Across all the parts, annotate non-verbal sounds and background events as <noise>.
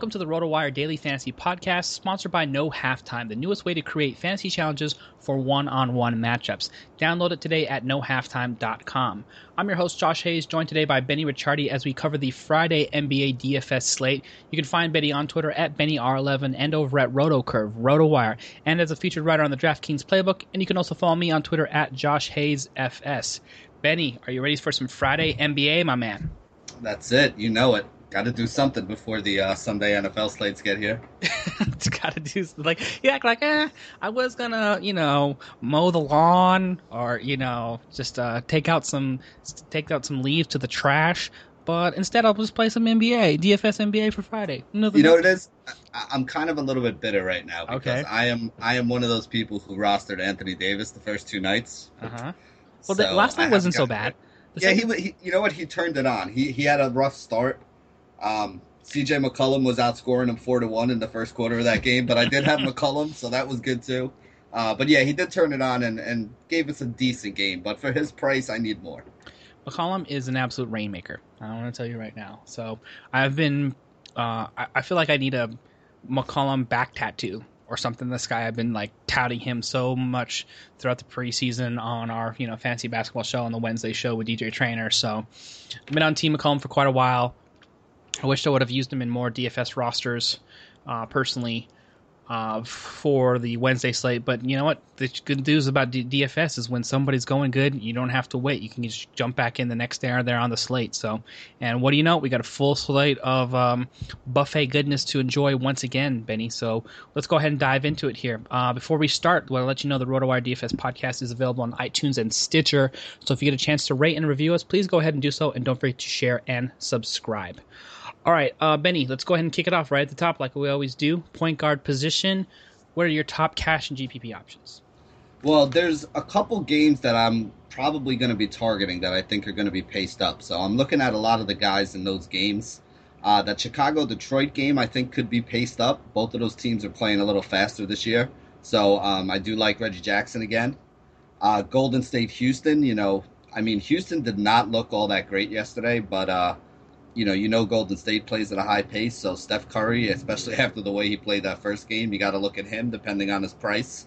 Welcome to the RotoWire Daily Fantasy Podcast, sponsored by No Halftime, the newest way to create fantasy challenges for one-on-one matchups. Download it today at nohalftime.com. I'm your host Josh Hayes, joined today by Benny Ricciardi as we cover the Friday NBA DFS slate. You can find Benny on Twitter at BennyR11 and over at RotoCurve, RotoWire, and as a featured writer on the DraftKings Playbook. And you can also follow me on Twitter at Josh Hayes FS. Benny, are you ready for some Friday NBA, my man? That's it. You know it. Got to do something before the uh, Sunday NFL slates get here. <laughs> got to do like you act like eh. I was gonna you know mow the lawn or you know just uh, take out some take out some leaves to the trash, but instead I'll just play some NBA DFS NBA for Friday. Nothing you know what it is? I, am kind of a little bit bitter right now because okay. I am I am one of those people who rostered Anthony Davis the first two nights. Uh huh. Well, so the last night wasn't so bad. yeah, he, he, you know what? He turned it on. He he had a rough start um, CJ McCollum was outscoring him four to one in the first quarter of that game, but I did have <laughs> McCollum, so that was good too. Uh, but yeah, he did turn it on and, and gave us a decent game. But for his price, I need more. McCollum is an absolute rainmaker. I want to tell you right now. So I've been, uh, I, I feel like I need a McCollum back tattoo or something. This guy, I've been like touting him so much throughout the preseason on our you know fantasy basketball show on the Wednesday show with DJ Trainer. So I've been on Team McCollum for quite a while. I wish I would have used him in more DFS rosters uh, personally uh, for the Wednesday slate. But you know what? The good news about D- DFS is when somebody's going good, you don't have to wait. You can just jump back in the next day or they're on the slate. So, and what do you know? We got a full slate of um, buffet goodness to enjoy once again, Benny. So let's go ahead and dive into it here. Uh, before we start, I want to let you know the RotoWire DFS podcast is available on iTunes and Stitcher. So if you get a chance to rate and review us, please go ahead and do so, and don't forget to share and subscribe. All right, uh, Benny, let's go ahead and kick it off right at the top, like we always do. Point guard position. What are your top cash and GPP options? Well, there's a couple games that I'm probably going to be targeting that I think are going to be paced up. So I'm looking at a lot of the guys in those games. Uh, that Chicago Detroit game I think could be paced up. Both of those teams are playing a little faster this year. So um, I do like Reggie Jackson again. Uh, Golden State Houston, you know, I mean, Houston did not look all that great yesterday, but uh, you know, you know Golden State plays at a high pace, so Steph Curry, especially <laughs> after the way he played that first game, you got to look at him depending on his price.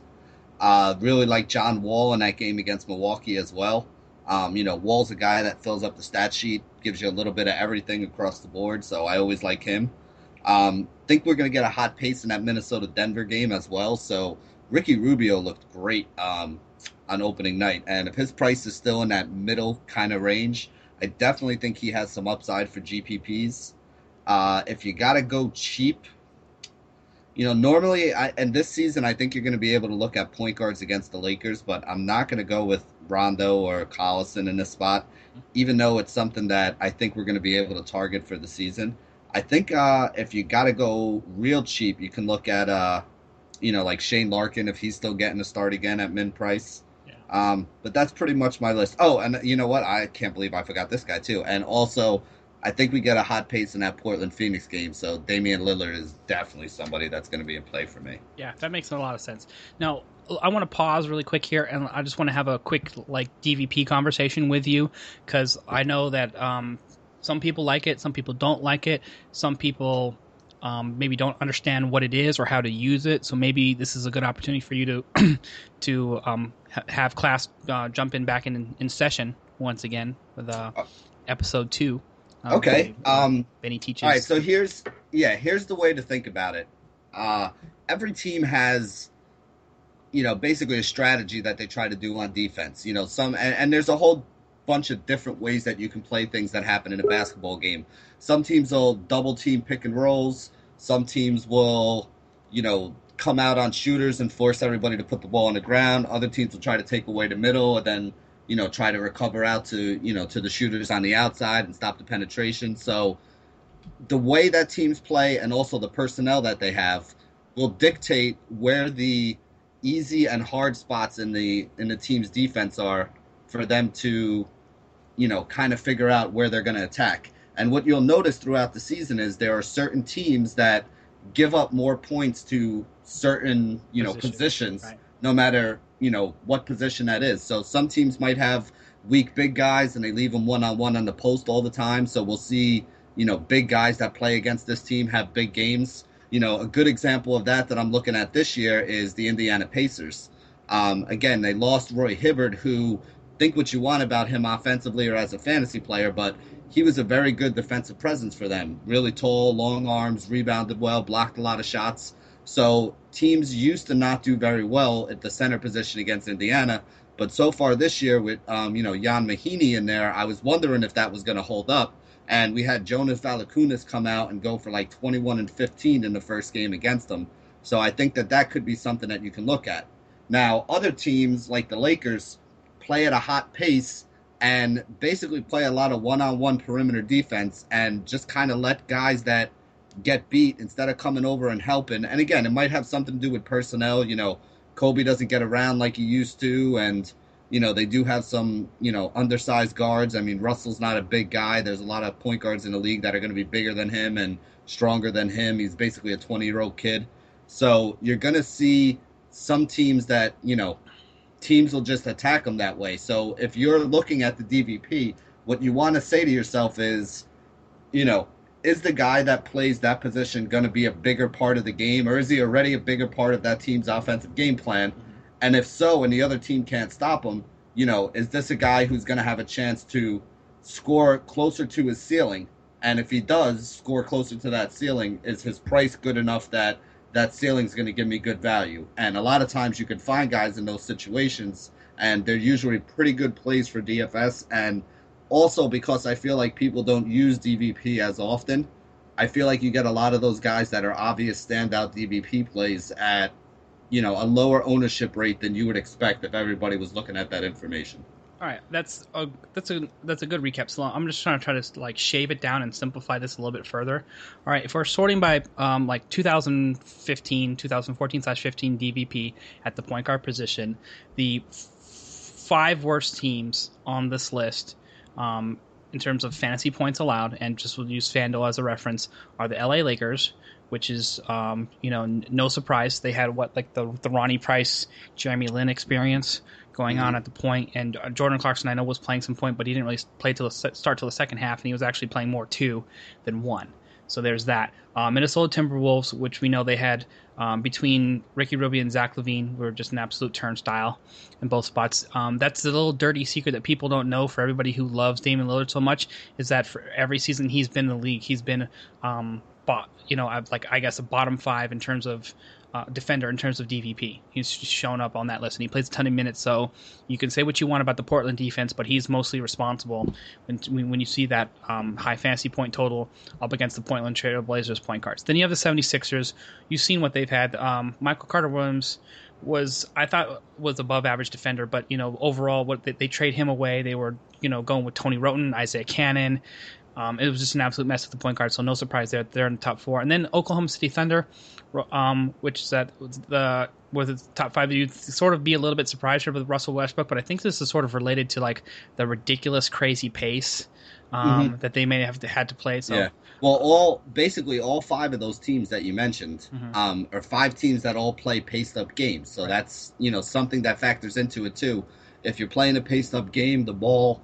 Uh, really like John Wall in that game against Milwaukee as well. Um, you know, Wall's a guy that fills up the stat sheet gives you a little bit of everything across the board. So I always like him. Um, think we're going to get a hot pace in that Minnesota Denver game as well. So Ricky Rubio looked great um, on opening night, and if his price is still in that middle kind of range, I definitely think he has some upside for GPPs. Uh, if you got to go cheap, you know, normally, I, and this season, I think you're going to be able to look at point guards against the Lakers, but I'm not going to go with Rondo or Collison in this spot, even though it's something that I think we're going to be able to target for the season. I think uh, if you got to go real cheap, you can look at, uh, you know, like Shane Larkin if he's still getting a start again at min price. Um, but that's pretty much my list. Oh, and you know what? I can't believe I forgot this guy too. And also, I think we get a hot pace in that Portland Phoenix game. So Damian Lillard is definitely somebody that's going to be in play for me. Yeah, that makes a lot of sense. Now, I want to pause really quick here, and I just want to have a quick like DVP conversation with you because I know that um, some people like it, some people don't like it, some people um, maybe don't understand what it is or how to use it. So maybe this is a good opportunity for you to <clears throat> to um, ha- have class uh, jump in back in in session once again with uh, episode two. Okay. Um, Benny teaches. All right. So here's yeah. Here's the way to think about it. Uh, every team has, you know, basically a strategy that they try to do on defense. You know, some and, and there's a whole bunch of different ways that you can play things that happen in a basketball game. Some teams will double team pick and rolls. Some teams will, you know, come out on shooters and force everybody to put the ball on the ground. Other teams will try to take away the middle and then you know, try to recover out to, you know, to the shooters on the outside and stop the penetration. So the way that teams play and also the personnel that they have will dictate where the easy and hard spots in the in the team's defense are for them to, you know, kind of figure out where they're going to attack. And what you'll notice throughout the season is there are certain teams that give up more points to certain, you know, positions, right. no matter you know what position that is. So some teams might have weak big guys and they leave them one on one on the post all the time. So we'll see you know big guys that play against this team have big games. You know a good example of that that I'm looking at this year is the Indiana Pacers. Um, again, they lost Roy Hibbert, who think what you want about him offensively or as a fantasy player, but he was a very good defensive presence for them. Really tall, long arms, rebounded well, blocked a lot of shots. So teams used to not do very well at the center position against Indiana, but so far this year with um, you know Ian Mahinmi in there, I was wondering if that was going to hold up. And we had Jonas Valanciunas come out and go for like 21 and 15 in the first game against them. So I think that that could be something that you can look at. Now, other teams like the Lakers play at a hot pace and basically play a lot of one-on-one perimeter defense and just kind of let guys that get beat instead of coming over and helping. And again, it might have something to do with personnel. You know, Kobe doesn't get around like he used to, and you know they do have some you know undersized guards. I mean, Russell's not a big guy. There's a lot of point guards in the league that are going to be bigger than him and stronger than him. He's basically a 20 year old kid. So you're going to see some teams that you know teams will just attack them that way. So if you're looking at the DVP, what you want to say to yourself is, you know, is the guy that plays that position going to be a bigger part of the game, or is he already a bigger part of that team's offensive game plan? And if so, and the other team can't stop him, you know, is this a guy who's going to have a chance to score closer to his ceiling? And if he does score closer to that ceiling, is his price good enough that that ceiling is going to give me good value? And a lot of times you can find guys in those situations, and they're usually pretty good plays for DFS. And also because I feel like people don't use DVP as often. I feel like you get a lot of those guys that are obvious standout DVP plays at, you know, a lower ownership rate than you would expect if everybody was looking at that information. All right, that's a that's a that's a good recap. So I'm just trying to try to like shave it down and simplify this a little bit further. All right, if we're sorting by um, like 2015, 2014 slash 15 DVP at the point guard position, the five worst teams on this list um, in terms of fantasy points allowed, and just will use FanDuel as a reference, are the LA Lakers, which is um, you know no surprise they had what like the the Ronnie Price, Jeremy Lin experience going mm-hmm. on at the point, and uh, Jordan Clarkson I know was playing some point, but he didn't really play till the, start till the second half, and he was actually playing more two than one. So there's that. Uh, Minnesota Timberwolves, which we know they had um, between Ricky Rubio and Zach LaVine, were just an absolute turnstile in both spots. Um, that's the little dirty secret that people don't know for everybody who loves Damian Lillard so much is that for every season he's been in the league, he's been, um, bought, you know, like I guess a bottom five in terms of uh, defender in terms of DVP. He's shown up on that list, and he plays a ton of minutes. So you can say what you want about the Portland defense, but he's mostly responsible when when you see that um, high fantasy point total up against the Portland Trail Blazers point guards. Then you have the 76ers. You've seen what they've had. Um, Michael Carter Williams was I thought was above average defender, but you know overall what they, they trade him away. They were you know going with Tony Wroten, Isaiah Canaan. Um, it was just an absolute mess with the point guard, so no surprise there. They're in the top four, and then Oklahoma City Thunder um, which is that the was the top five. You'd sort of be a little bit surprised here with Russell Westbrook, but I think this is sort of related to like the ridiculous, crazy pace um, mm-hmm. that they may have to, had to play. So. Yeah. Well, all basically all five of those teams that you mentioned mm-hmm. um, are five teams that all play paced up games. So right. that's you know something that factors into it too. If you're playing a paced up game, the ball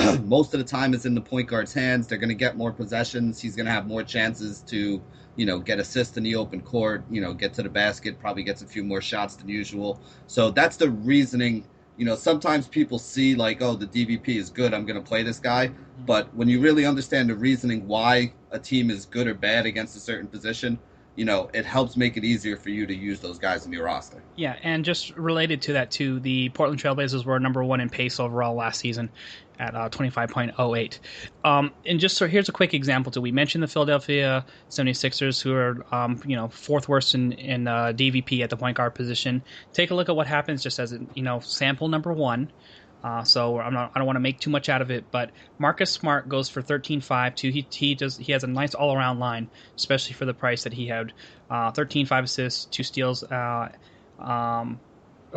<clears throat> most of the time is in the point guard's hands. They're going to get more possessions. He's going to have more chances to you know, get assists in the open court, you know, get to the basket, probably gets a few more shots than usual. So that's the reasoning. You know, sometimes people see like, oh, the DVP is good, I'm going to play this guy. But when you really understand the reasoning why a team is good or bad against a certain position, you know, it helps make it easier for you to use those guys in your roster. Yeah, and just related to that too, the Portland Trailblazers were number one in pace overall last season at uh, 25.08. Um, and just so here's a quick example too. We mentioned the Philadelphia 76ers, who are um, you know fourth worst in in uh, DVP at the point guard position. Take a look at what happens just as you know sample number one. Uh, so I'm not, I don't want to make too much out of it, but Marcus Smart goes for 13.5. Two, he, he does he has a nice all around line, especially for the price that he had. Uh, 13.5 assists, two steals, uh, um,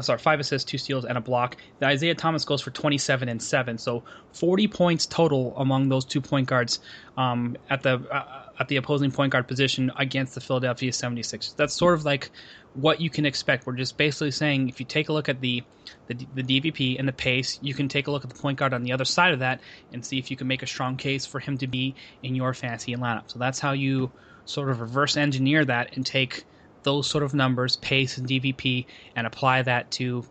sorry, five assists, two steals, and a block. The Isaiah Thomas goes for 27 and seven, so 40 points total among those two point guards um, at the uh, at the opposing point guard position against the Philadelphia 76ers. That's sort of like what you can expect. We're just basically saying if you take a look at the, the the DVP and the pace, you can take a look at the point guard on the other side of that and see if you can make a strong case for him to be in your fantasy lineup. So that's how you sort of reverse engineer that and take those sort of numbers, pace and DVP, and apply that to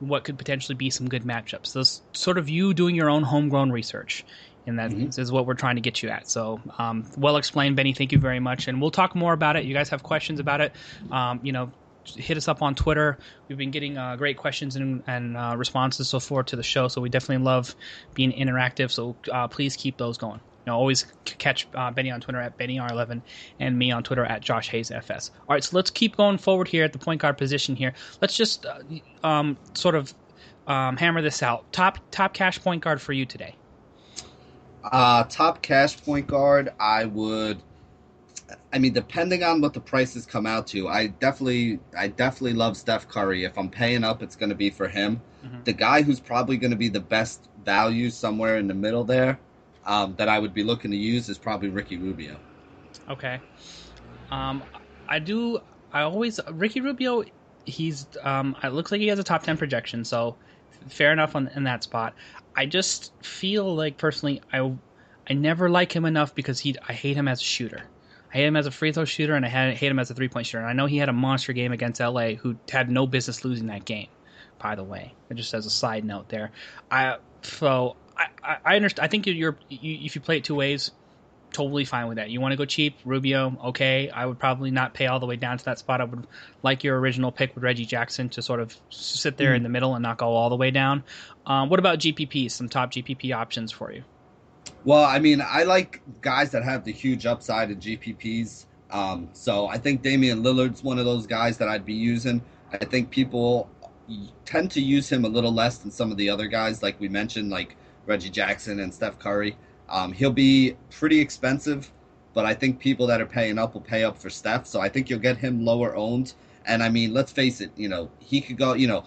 what could potentially be some good matchups. So sort of you doing your own homegrown research and that mm-hmm. is what we're trying to get you at. So, um, well explained, Benny. Thank you very much, and we'll talk more about it. You guys have questions about it, um, you know, hit us up on Twitter. We've been getting uh, great questions and, and uh, responses so far to the show, so we definitely love being interactive. So uh, please keep those going. Know, always catch uh, Benny on Twitter at BennyR11 and me on Twitter at Josh Hayes FS. All right, so let's keep going forward here at the point guard position here. Let's just uh, um, sort of um, hammer this out. Top top cash point guard for you today. Uh, top cash point guard, I would. I mean, depending on what the prices come out to, I definitely, I definitely love Steph Curry. If I'm paying up, it's going to be for him. Mm-hmm. The guy who's probably going to be the best value somewhere in the middle there, um, that I would be looking to use is probably Ricky Rubio. Okay, um, I do. I always Ricky Rubio. He's. Um, it looks like he has a top ten projection, so fair enough on in that spot. I just feel like personally, I I never like him enough because he I hate him as a shooter. I hate him as a free throw shooter, and I hate him as a three point shooter. And I know he had a monster game against LA, who had no business losing that game. By the way, just as a side note there, I so I I, I understand. I think you're you, if you play it two ways, totally fine with that. You want to go cheap, Rubio, okay. I would probably not pay all the way down to that spot. I would like your original pick with Reggie Jackson to sort of sit there mm. in the middle and not go all the way down. Um, what about GPPs? Some top GPP options for you? Well, I mean, I like guys that have the huge upside in GPPs. Um, so I think Damian Lillard's one of those guys that I'd be using. I think people tend to use him a little less than some of the other guys, like we mentioned, like Reggie Jackson and Steph Curry. Um, he'll be pretty expensive, but I think people that are paying up will pay up for Steph. So I think you'll get him lower owned. And I mean, let's face it, you know, he could go, you know,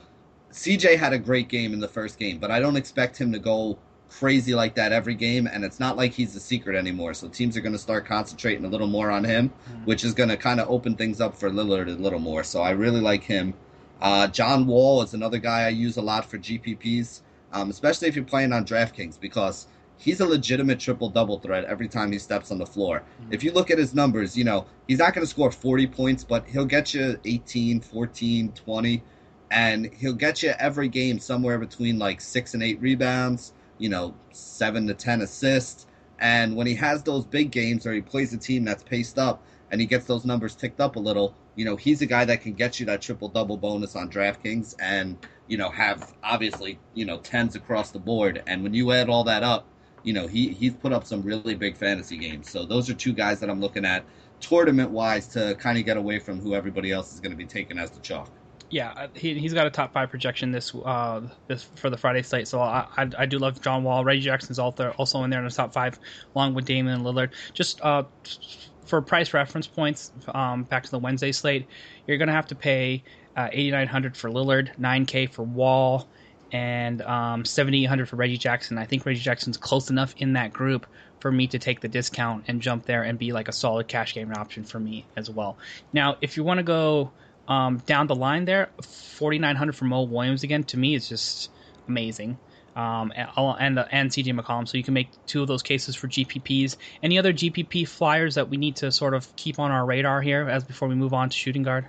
CJ had a great game in the first game, but I don't expect him to go crazy like that every game. And it's not like he's a secret anymore. So teams are going to start concentrating a little more on him, mm-hmm. which is going to kind of open things up for Lillard a little more. So I really like him. Uh, John Wall is another guy I use a lot for GPPs, um, especially if you're playing on DraftKings because he's a legitimate triple double threat every time he steps on the floor. Mm-hmm. If you look at his numbers, you know, he's not going to score 40 points, but he'll get you 18, 14, 20, and he'll get you every game somewhere between like six and eight rebounds, you know, seven to 10 assists. And when he has those big games or he plays a team that's paced up and he gets those numbers ticked up a little, you know, he's a guy that can get you that triple double bonus on DraftKings and, you know, have obviously, you know, tens across the board. And when you add all that up, you know, he, he's put up some really big fantasy games. So those are two guys that I'm looking at tournament wise to kind of get away from who everybody else is going to be taking as the chalk yeah, uh, he he's got a top five projection this uh this for the Friday slate. So I I, I do love John Wall. Reggie Jackson's also also in there in the top five, along with Damian Lillard. Just uh for price reference points, um back to the Wednesday slate, you're gonna have to pay uh, 8,900 for Lillard, 9K for Wall, and um 7,800 for Reggie Jackson. I think Reggie Jackson's close enough in that group for me to take the discount and jump there and be like a solid cash game option for me as well. Now, if you want to go um, down the line there, 4,900 for Mo Williams again, to me, is just amazing. Um, and, and, and CJ McCollum. So you can make two of those cases for GPPs. Any other GPP flyers that we need to sort of keep on our radar here as before we move on to shooting guard?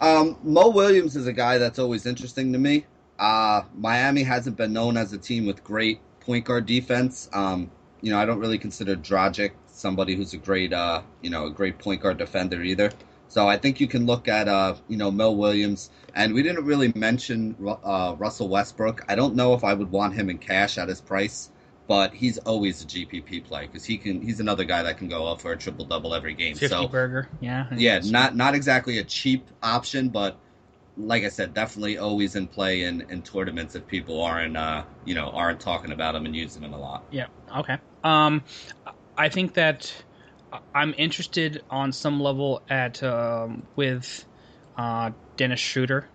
Um, Mo Williams is a guy that's always interesting to me. Uh, Miami hasn't been known as a team with great point guard defense. Um, you know, I don't really consider Dragic somebody who's a great, uh, you know, a great point guard defender either. So I think you can look at uh, you know Mo Williams, and we didn't really mention uh, Russell Westbrook. I don't know if I would want him in cash at his price, but he's always a GPP play because he can. He's another guy that can go up for a triple double every game. Fifty so, burger, yeah, yeah, not not exactly a cheap option, but like I said, definitely always in play in, in tournaments if people aren't uh, you know aren't talking about him and using him a lot. Yeah. Okay. Um, I think that I'm interested on some level at um, with uh, Dennis Schroeder.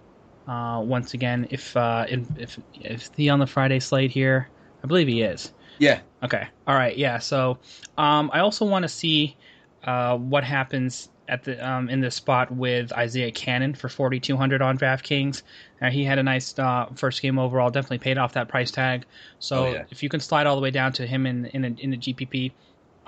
Uh, once again, if uh, if if he on the Friday slate here, I believe he is. Yeah. Okay. All right. Yeah. So um, I also want to see uh, what happens at the um, in this spot with Isaiah Canaan for 4,200 on DraftKings. Uh, he had a nice uh, first game overall. Definitely paid off that price tag. So oh, yeah. if you can slide all the way down to him in in, a, in the GPP,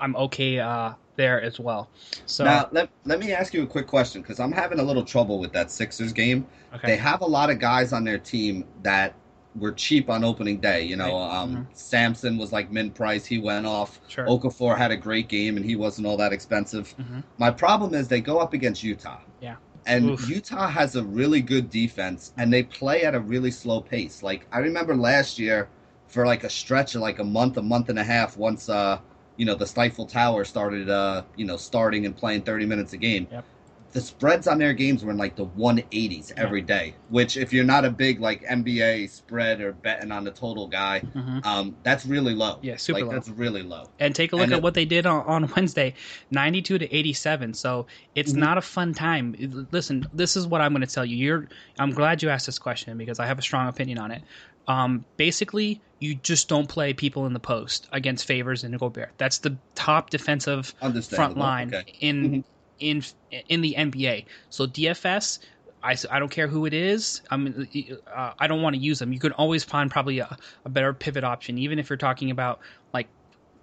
I'm okay uh, there as well. So now let, let me ask you a quick question because I'm having a little trouble with that Sixers game. Okay. They have a lot of guys on their team that were cheap on opening day. You know, right. um, mm-hmm. Sampson was like min price. He went off. Sure. Okafor had a great game and he wasn't all that expensive. Mm-hmm. My problem is they go up against Utah. Yeah. And Oof. Utah has a really good defense and they play at a really slow pace. Like I remember last year for like a stretch of like a month, a month and a half once uh you know the Stifle Tower started uh you know starting and playing 30 minutes a game. Yep. The spreads on their games were in like the 180s every day, which if you're not a big like NBA spread or betting on the total guy, mm-hmm. um, that's really low. Yeah, super like, low. That's really low. And take a look and at it, what they did on, on Wednesday, 92 to 87. So it's mm-hmm. not a fun time. Listen, this is what I'm going to tell you. You're. I'm glad you asked this question because I have a strong opinion on it. Um, basically, you just don't play people in the post against Favors and Gobert. That's the top defensive front line okay. in mm-hmm. in in the NBA. So DFS, I, I don't care who it is. I mean, uh, I don't want to use them. You can always find probably a, a better pivot option, even if you're talking about like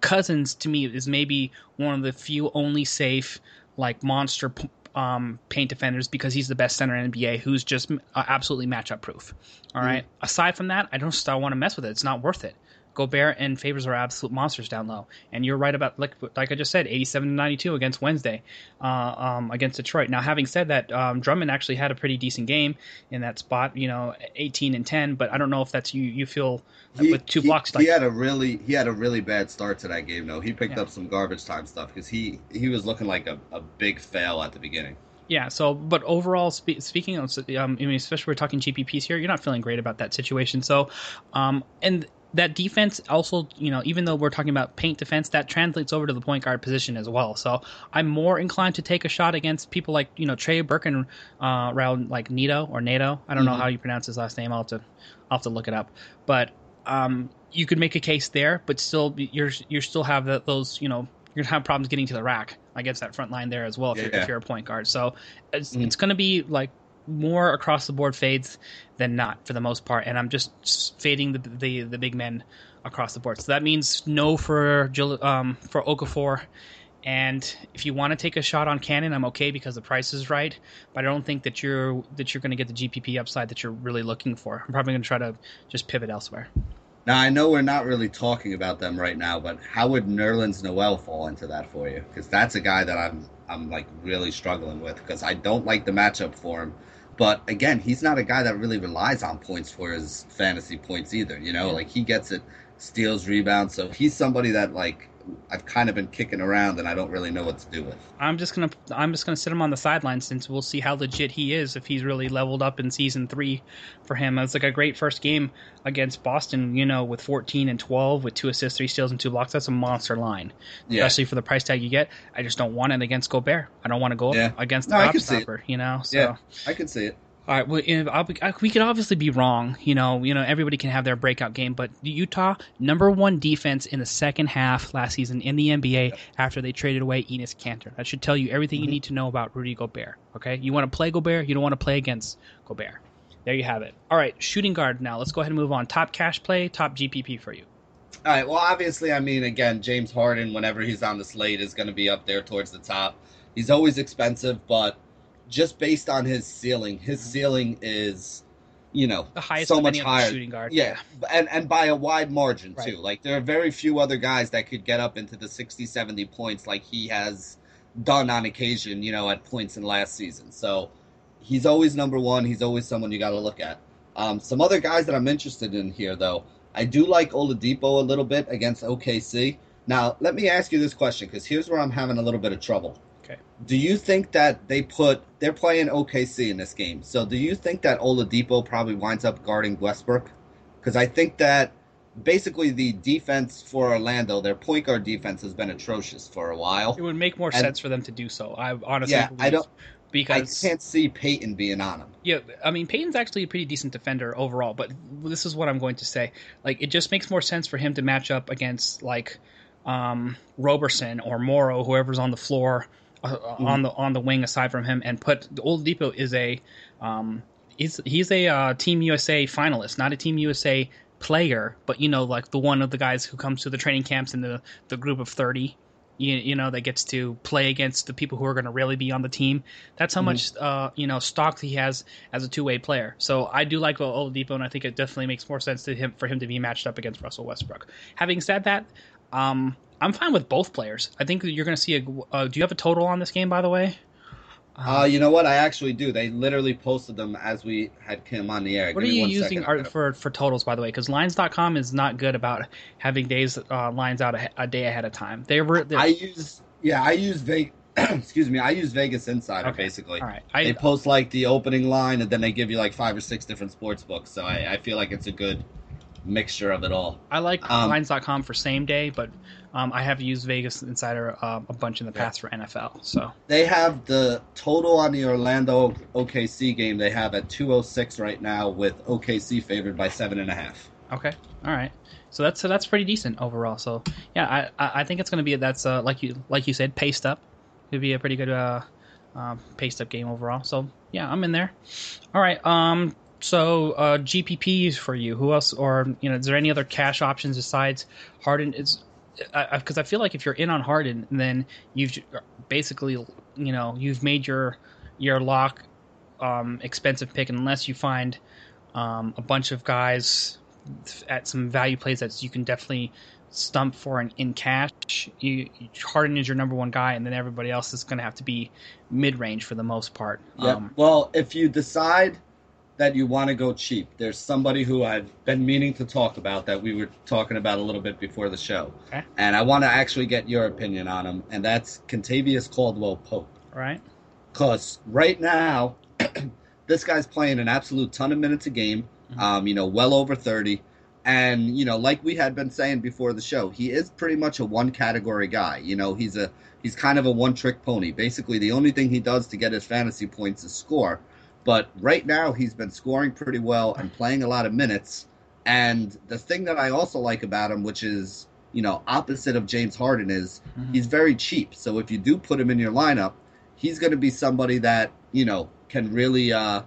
Cousins. To me, is maybe one of the few only safe like monster um, paint defenders because he's the best center in NBA who's just uh, absolutely matchup proof. All right. mm-hmm. Aside from that, I don't still want to mess with it. It's not worth it. Gobert and Favors are absolute monsters down low, and you're right about like like I just said, 87 to 92 against Wednesday, uh, um, against Detroit. Now, having said that, um, Drummond actually had a pretty decent game in that spot, you know, 18 and 10. But I don't know if that's you you feel he, with two he, blocks. Like, he had a really he had a really bad start to that game though. He picked yeah. up some garbage time stuff because he he was looking like a, a big fail at the beginning. Yeah. So, but overall, spe- speaking of, um, I mean, especially we're talking GPPs here, you're not feeling great about that situation. So, um, and that defense also, you know, even though we're talking about paint defense, that translates over to the point guard position as well. So I'm more inclined to take a shot against people like, you know, Trey Burke uh, around like Nito or Nato. I don't mm-hmm. know how you pronounce his last name. I'll have to, I'll have to look it up. But um, you could make a case there, but still, you're you still have the, those, you know, you're gonna have problems getting to the rack against that front line there as well if, yeah. you're, if you're a point guard. So it's, mm. it's going to be like more across the board fades than not for the most part. And I'm just fading the the, the big men across the board. So that means no for um, for Okafor. And if you want to take a shot on Canaan, I'm okay because the price is right. But I don't think that you're that you're going to get the GPP upside that you're really looking for. I'm probably going to try to just pivot elsewhere. Now I know we're not really talking about them right now, but how would Nerlens Noel fall into that for you? Because that's a guy that I'm I'm like really struggling with because I don't like the matchup for him. But again, he's not a guy that really relies on points for his fantasy points either. You know, like he gets it, steals, rebounds. So he's somebody that like I've kind of been kicking around and I don't really know what to do with. I'm just gonna I'm just gonna sit him on the sidelines since we'll see how legit he is if he's really leveled up in season three for him. It's like a great first game against Boston, you know, with 14 and 12 with two assists, three steals, and two blocks. That's a monster line, yeah. especially for the price tag you get. I just don't want it against Gobert. I don't want to go yeah. against the no, stopper, you know. So. Yeah, I can see it. All right. Well, we could obviously be wrong. You know, you know, everybody can have their breakout game, but Utah number one defense in the second half last season in the NBA after they traded away Enes Kanter. That should tell you everything mm-hmm. you need to know about Rudy Gobert. Okay, you want to play Gobert, you don't want to play against Gobert. There you have it. All right, shooting guard. Now let's go ahead and move on. Top cash play, top GPP for you. All right. Well, obviously, I mean, again, James Harden, whenever he's on the slate, is going to be up there towards the top. He's always expensive, but just based on his ceiling, his ceiling is, you know, the highest so much higher. Shooting guard. Yeah, and and by a wide margin right. too. Like there are very few other guys that could get up into the 60, 70 points like he has done on occasion, you know, at points in last season. So he's always number one. He's always someone you got to look at. Um, some other guys that I'm interested in here, though, I do like Oladipo a little bit against OKC. Now, let me ask you this question because here's where I'm having a little bit of trouble. Okay. Do you think that they put they're playing OKC in this game? So do you think that Oladipo probably winds up guarding Westbrook? Because I think that basically the defense for Orlando, their point guard defense has been atrocious for a while. It would make more and, sense for them to do so. I honestly yeah, I don't because I can't see Payton being on him. Yeah, I mean Payton's actually a pretty decent defender overall, but this is what I'm going to say. Like it just makes more sense for him to match up against like um, Roberson or Morrow, whoever's on the floor mm-hmm. on the on the wing aside from him, and put Oladipo is a um, he's he's a uh, Team USA finalist, not a Team USA player, but you know like the one of the guys who comes to the training camps in the the group of thirty. You, you know that gets to play against the people who are going to really be on the team. That's how mm-hmm. much uh, you know stock he has as a two way player. So I do like Oladipo, and I think it definitely makes more sense to him for him to be matched up against Russell Westbrook. Having said that, um, I'm fine with both players. I think you're going to see a. Uh, do you have a total on this game, by the way? Uh, you know what? I actually do. They literally posted them as we had Kim on the air. What Give are you using for for totals, by the way? Because Lines.com is not good about having days uh, lines out a, a, day ahead of time. They were. I use yeah. I use Vegas. <clears throat> excuse me. I use Vegas Insider okay. basically. All right. I, they post like the opening line, and then they give you like five or six different sports books. So I, I feel like it's a good mixture of it all. I like um, Lines.com for same day, but um, I have used Vegas Insider uh, a bunch in the past for NFL. So they have the total on the Orlando OKC game. They have at 206 right now, with OKC favored by seven and a half. Okay, all right. So that's so that's pretty decent overall. So yeah, I I think it's going to be that's uh, like you like you said paced up. It'd be a pretty good uh, uh, paced up game overall. So yeah, I'm in there. All right. Um. So uh, GPPs for you. Who else? Or you know, is there any other cash options besides Harden? Is because I, I, feel like if you're in on Harden, then you've basically you know you've made your your lock um, expensive pick unless you find um, a bunch of guys at some value plays that you can definitely stump for in, in cash. You, Harden is your number one guy, and then everybody else is going to have to be mid range for the most part. Yeah. Um, well, if you decide that you want to go cheap. There's somebody who I've been meaning to talk about that we were talking about a little bit before the show. Okay. And I want to actually get your opinion on him, and that's Kentavious Caldwell Pope. Right. Because right now, <clears throat> this guy's playing an absolute ton of minutes a game, mm-hmm. um, you know, well over 30. And, you know, like we had been saying before the show, he is pretty much a one category guy. You know, he's a he's kind of a one trick pony. Basically, the only thing he does to get his fantasy points is score. But right now, he's been scoring pretty well and playing a lot of minutes. And the thing that I also like about him, which is you know opposite of James Harden, is mm-hmm. he's very cheap. So if you do put him in your lineup, he's going to be somebody that you know can really uh,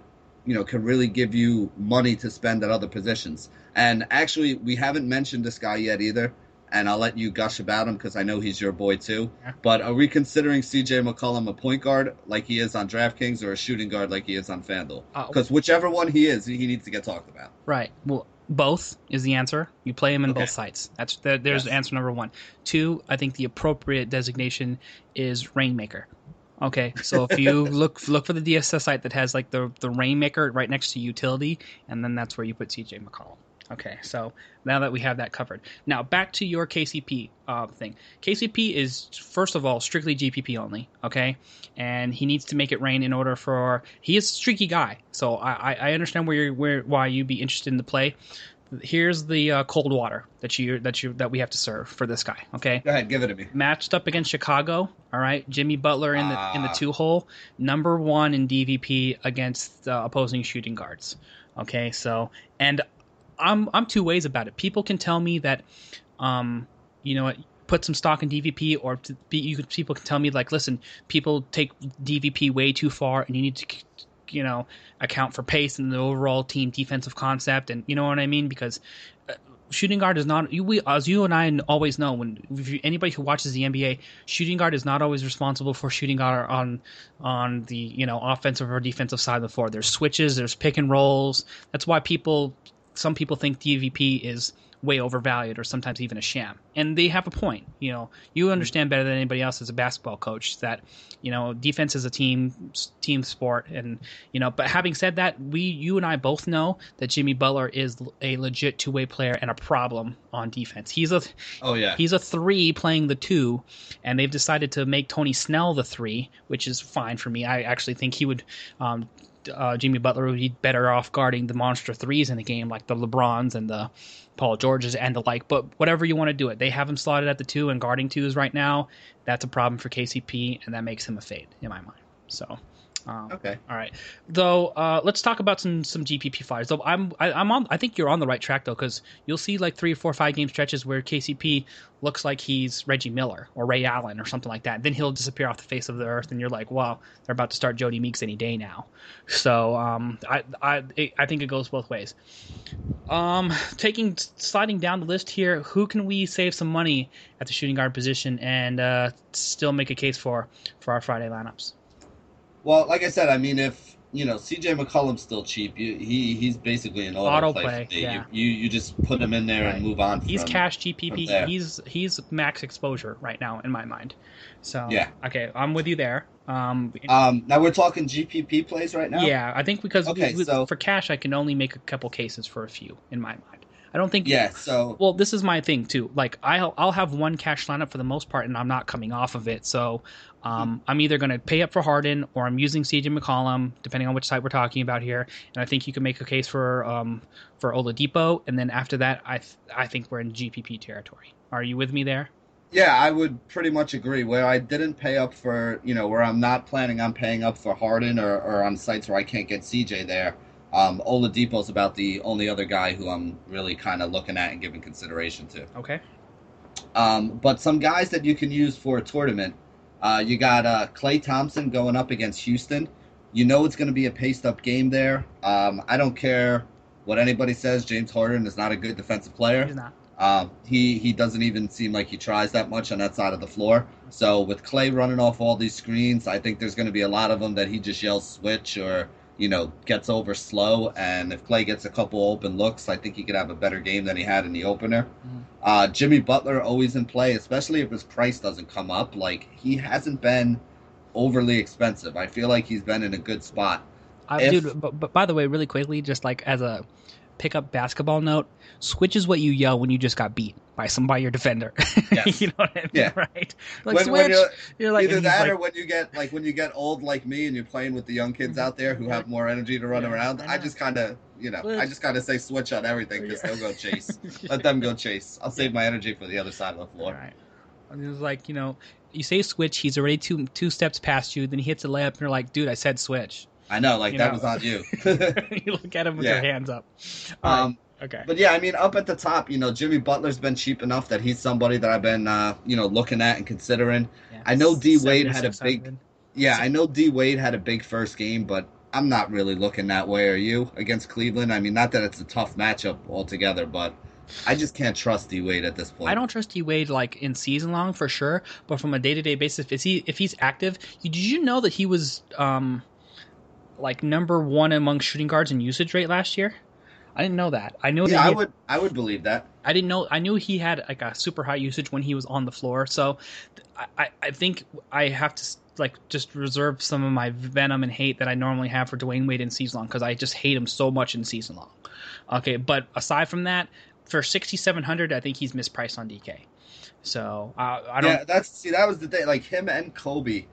you know, can really give you money to spend at other positions. And actually, we haven't mentioned this guy yet either. And I'll let you gush about him because I know he's your boy too. Yeah. But are we considering CJ McCollum a point guard like he is on DraftKings or a shooting guard like he is on FanDuel? Uh, Because whichever one he is, he needs to get talked about. Right. Well, both is the answer. You play him in Okay. both sites. That's the, there's Yes. answer number one. Two, I think the appropriate designation is Rainmaker. Okay, so if you <laughs> look look for the DFS site that has like the the Rainmaker right next to utility, and then that's where you put CJ McCollum. Okay, so now that we have that covered, now back to your KCP uh, thing. KCP is first of all strictly GPP only. Okay, and he needs to make it rain in order for he is a streaky guy. So I, I- understand where you're where why you'd be interested in the play. Here's the uh, cold water that you that you that we have to serve for this guy. Okay, Go ahead, give it to me. matched up against Chicago. All right, Jimmy Butler in the in the Ah. two hole, number one in DVP against uh, opposing shooting guards. Okay, so and I'm I'm two ways about it. People can tell me that, um, you know what. Put some stock in DVP, or be, you people can tell me like, listen, people take DVP way too far, and you need to, you know, account for pace and the overall team defensive concept, and you know what I mean? Because uh, shooting guard is not you we as you and I always know when you, anybody who watches the NBA shooting guard is not always responsible for shooting guard on on the you know offensive or defensive side of the floor there's switches there's pick and rolls that's why people some people think DVP is way overvalued or sometimes even a sham. And they have a point you know. You understand better than anybody else as a basketball coach that you know defense is a team team sport. And you know but having said that we you and I both know that Jimmy Butler is a legit two-way player and a problem on defense. He's a Oh yeah. he's a three playing the two and they've decided to make Tony Snell the three which is fine for me. I actually think he would um uh, Jimmy Butler would be better off guarding the monster threes in the game, like the LeBrons and the Paul Georges and the like. But whatever you want to do it, they have him slotted at the two and guarding twos right now. That's a problem for KCP, and that makes him a fade in my mind. So, um, Okay. all right. Though, uh, let's talk about some some GPP flyers. Though I'm I, I'm on. I think you're on the right track though, because you'll see like three or four, five game stretches where KCP looks like he's Reggie Miller or Ray Allen or something like that. Then he'll disappear off the face of the earth, and you're like, wow, they're about to start Jodie Meeks any day now. So um, I I I think it goes both ways. Um, taking sliding down the list here, who can we save some money at the shooting guard position and uh, still make a case for for our Friday lineups? Well, like I said, I mean, if you know CJ McCollum's still cheap, you, he he's basically an auto, Auto play. play, yeah. You, you you just put him in there Right. and move on. He's cash GPP. He's he's max exposure right now in my mind. So Yeah. okay, I'm with you there. Um, Um, now we're talking GPP plays right now. yeah, I think because Okay, with- so- for cash, I can only make a couple cases for a few in my mind. I don't think. Yeah. So Well, this is my thing too. Like I'll I'll have one cash lineup for the most part, and I'm not coming off of it. So um, I'm either going to pay up for Harden or I'm using CJ McCollum, depending on which site we're talking about here. And I think you can make a case for um, for Oladipo, and then after that, I th- I think we're in GPP territory. Are you with me there? yeah, I would pretty much agree. Where I didn't pay up for, you know, where I'm not planning on paying up for Harden or, or on sites where I can't get CJ there. Um, Oladipo's about the only other guy who I'm really kind of looking at and giving consideration to. Okay. Um, but some guys that you can use for a tournament, uh, you got uh, Klay Thompson going up against Houston. You know it's going to be a paced up game there. Um, I don't care what anybody says. James Harden is not a good defensive player. He's not. Um, he he doesn't even seem like he tries that much on that side of the floor. So with Klay running off all these screens, I think there's going to be a lot of them that he just yells switch or you know gets over slow. And if Klay gets a couple open looks, I think he could have a better game than he had in the opener. Mhm. Uh, Jimmy Butler always in play, especially if his price doesn't come up. Like he hasn't been overly expensive. I feel like he's been in a good spot. I, If- dude, but, but by the way, really quickly, just like as a pickup basketball note, switch is what you yell when you just got beat by some by your defender. <laughs> Yes. you know what I mean, Yeah. right? Like When- switch. when you're- you're, like Either that like, or when you get like when you get old like me and you're playing with the young kids mm-hmm. out there who have more energy to run Yeah, around. I I, just kind of you know I just kind of say switch on everything because Yeah. they'll go chase. <laughs> Let them go chase. I'll save my energy for the other side of the floor. Right. And it was like, you know, you say switch, he's already two two steps past you, then he hits a layup, and you're like, dude, I said switch. I know, like You that know. was on you. <laughs> you look at him with Yeah. your hands up. All right. um, Okay. but yeah, I mean, up at the top, you know, Jimmy Butler's been cheap enough that he's somebody that I've been uh, you know looking at and considering. Yeah. I know D Wade had a big Yeah, I know D Wade had a big first game, but I'm not really looking that way. Are you against Cleveland? I mean, not that it's a tough matchup altogether, but I just can't trust D Wade at this point. I don't trust D Wade like in season long for sure, but from a day to day basis, if he if he's active, did you know that he was um like number one among shooting guards in usage rate last year? I didn't know that. I know Yeah, that I he- would. I would believe that. I didn't know. I knew he had like a super high usage when he was on the floor. So, I, I, I think I have to like just reserve some of my venom and hate that I normally have for Dwyane Wade in season long because I just hate him so much in season long. Okay, but aside from that, for sixty seven hundred, I think he's mispriced on DK. So uh, I don't. Yeah, that's see. That was the thing. Like him and Kobe.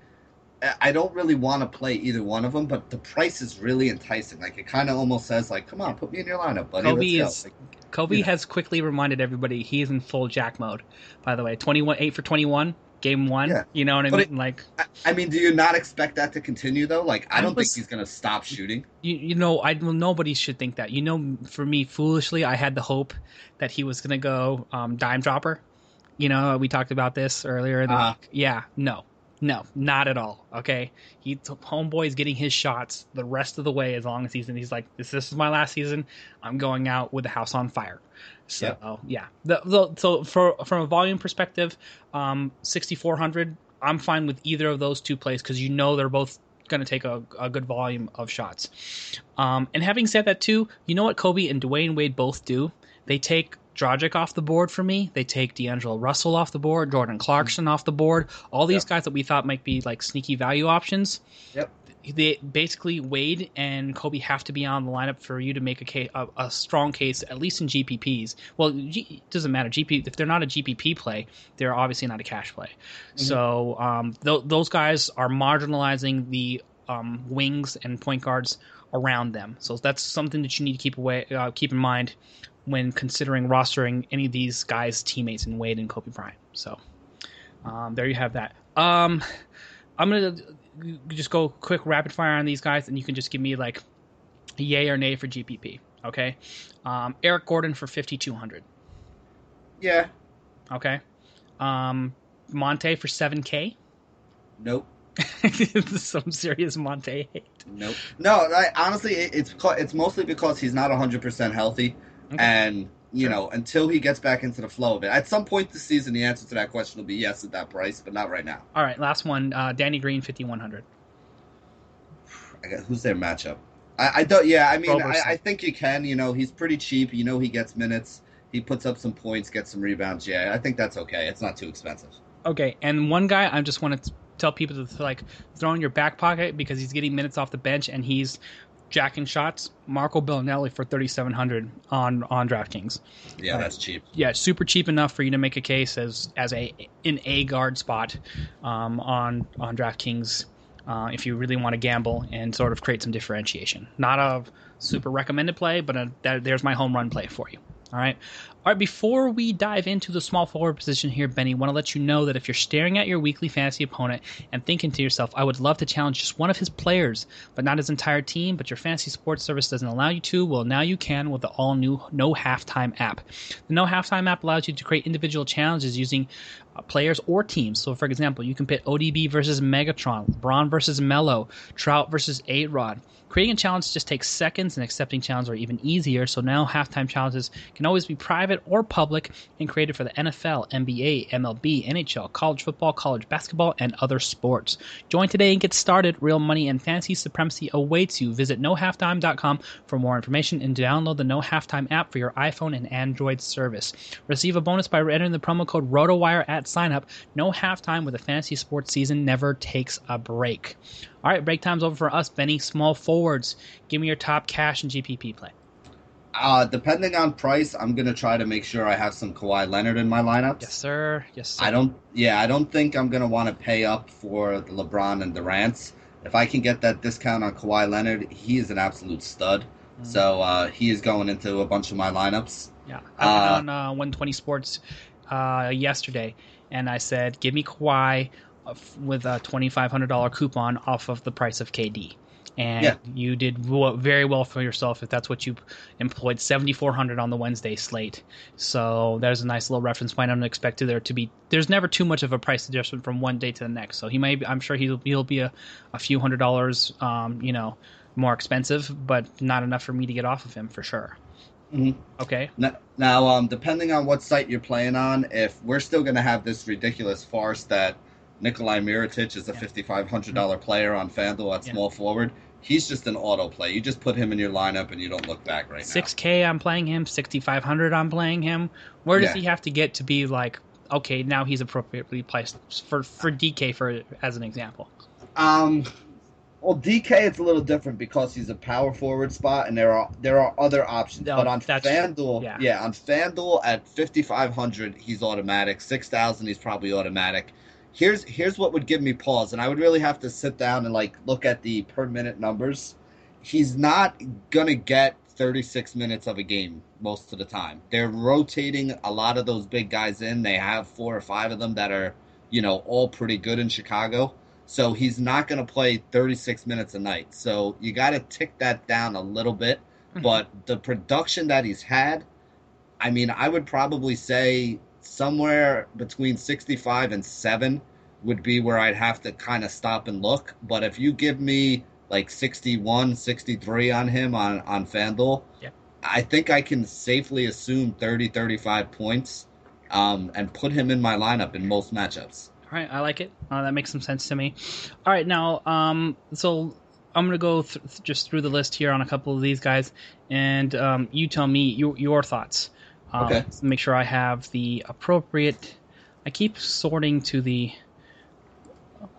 I- don't really want to play either one of them, but the price is really enticing. Like it kind of almost says, like, "Come on, put me in your lineup, buddy." Kobe is. Like, Kobe you know. has quickly reminded everybody he is in full Jack mode. By the way, twenty one eight for twenty one, game one. Yeah. You know what I But mean? like I, I mean, do you not expect that to continue though? Like, I don't was- think he's gonna stop shooting. you, you know I well, nobody should think that. You know, for me, foolishly, I had the hope that he was gonna go um, dime dropper. You know, we talked about this earlier. In the Uh-huh. week. Yeah, no, no, not at all. Okay, he homeboy's getting his shots the rest of the way as long as he's in. He's like, this, this is my last season. I'm going out with the house on fire. So Yep. yeah, the, the, so for from a volume perspective, um, 6400. I'm fine with either of those two plays because you know they're both going to take a, a good volume of shots. Um, and having said that too, you know what Kobe and Dwyane Wade both do? They take Dragic off the board for me. They take D'Angelo Russell off the board, Jordan Clarkson off the board. All these Yep. guys that we thought might be like sneaky value options. Yep. They basically Wade and Kobe have to be on the lineup for you to make a case, a, a strong case, at least in GPPs. Well, G, it doesn't matter. GP if they're not a GPP play, they're obviously not a cash play. So um, th- those guys are marginalizing the um, wings and point guards around them. So that's something that you need to keep away, uh, keep in mind when considering rostering any of these guys' teammates in Wade and Kobe Bryant. So um, there you have that. Um, I'm gonna just go quick rapid fire on these guys, and you can just give me like yay or nay for GPP. Okay, um, Eric Gordon for 5200. Yeah. Okay, um, Monta for 7K. Nope. <laughs> Some serious Monta hate. Nope. No. I, honestly, it, it's it's mostly because he's not 100 percent healthy, Okay. and you Sure. know, until he gets back into the flow of it. At some point this season, the answer to that question will be yes at that price, but not right now. All right, last one. Uh, Danny Green, 5100. I got, who's their matchup? I, I don't. Yeah, I mean, I, I think you can. You know, he's pretty cheap. You know, he gets minutes. He puts up some points, gets some rebounds. Yeah, I think that's okay. It's not too expensive. Okay, and one guy I just want to tell people to like throw in your back pocket because he's getting minutes off the bench and he's jacking shots. Marco Belinelli for 3700 on on DraftKings. Yeah, Right. that's cheap. yeah, super cheap enough for you to make a case as as a an A guard spot um, on on DraftKings uh, if you really want to gamble and sort of create some differentiation. Not a super recommended play, but a, that, there's my home run play for you. All right. All right, before we dive into the small forward position here, Benny, want to let you know that if you're staring at your weekly fantasy opponent and thinking to yourself, I would love to challenge just one of his players, but not his entire team, but your fantasy sports service doesn't allow you to, well, now you can with the all new No Halftime app. The No Halftime app allows you to create individual challenges using uh, players or teams. So, for example, you can pit ODB versus Megatron, LeBron versus Melo, Trout versus A Rod. Creating a challenge just takes seconds, and accepting challenges are even easier. So now halftime challenges can always be private or public and created for the NFL, NBA, MLB, NHL, college football, college basketball, and other sports. Join today and get started. Real money and fantasy supremacy awaits you. Visit nohalftime.com for more information and download the No Halftime app for your iPhone and Android service. Receive a bonus by entering the promo code ROTOWIRE at signup. No halftime with a fantasy sports season never takes a break. All right, break time's over for us, Benny. Small forwards. Give me your top cash and GPP play. Uh, depending on price, I'm gonna try to make sure I have some Kawhi Leonard in my lineups. Yes, sir. Yes, sir. I don't. Yeah, I don't think I'm gonna want to pay up for the LeBron and Durant's. If I can get that discount on Kawhi Leonard, he is an absolute stud. Mm. So uh, he is going into a bunch of my lineups. Yeah, I went Uh, on uh, 120 Sports uh, yesterday, and I said, "Give me Kawhi uh, with a $2,500 coupon off of the price of KD." And Yeah. you did very well for yourself if that's what you employed. 7,400 on the Wednesday slate. So there's a nice little reference point. I don't expect there to be. There's never too much of a price adjustment from one day to the next. So he may. Be, I'm sure he'll he'll be a, a few hundred dollars. Um, you know. more expensive, but not enough for me to get off of him for sure. Mhm. Okay. Now, now, um, depending on what site you're playing on, if we're still going to have this ridiculous farce that Nikolai Mirotic is a Yeah. $5,500 player on FanDuel at Yeah. small forward, he's just an auto play. You just put him in your lineup and you don't look back right Six K I'm playing him, sixty five hundred I'm playing him. Where does Yeah. he have to get to be like okay, now he's appropriately priced for for DK for as an example. Um, well, DK it's a little different because he's a power forward spot, and there are there are other options. No, but on FanDuel, yeah. yeah. on FanDuel at 5,500, he's automatic. 6,000, he's probably automatic. Here's here's what would give me pause, and I would really have to sit down and like look at the per minute numbers. He's not gonna get 36 minutes of a game most of the time. They're rotating a lot of those big guys in. They have four or five of them that are, you know, all pretty good in Chicago. So he's not going to play 36 minutes a night. So you got to tick that down a little bit. Mhm. But the production that he's had, I mean, I would probably say somewhere between 65 and 7 would be where I'd have to kind of stop and look. But if you give me like 61, 63 on him on, on FanDuel, Yep. I think I can safely assume 30, 35 points um, and put him in my lineup in most matchups. All right, I like it. Uh, that makes some sense to me. All right, now, um, so I'm gonna go th- just through the list here on a couple of these guys, and um, you tell me your your thoughts. Um, Okay. Make sure I have the appropriate. I keep sorting to the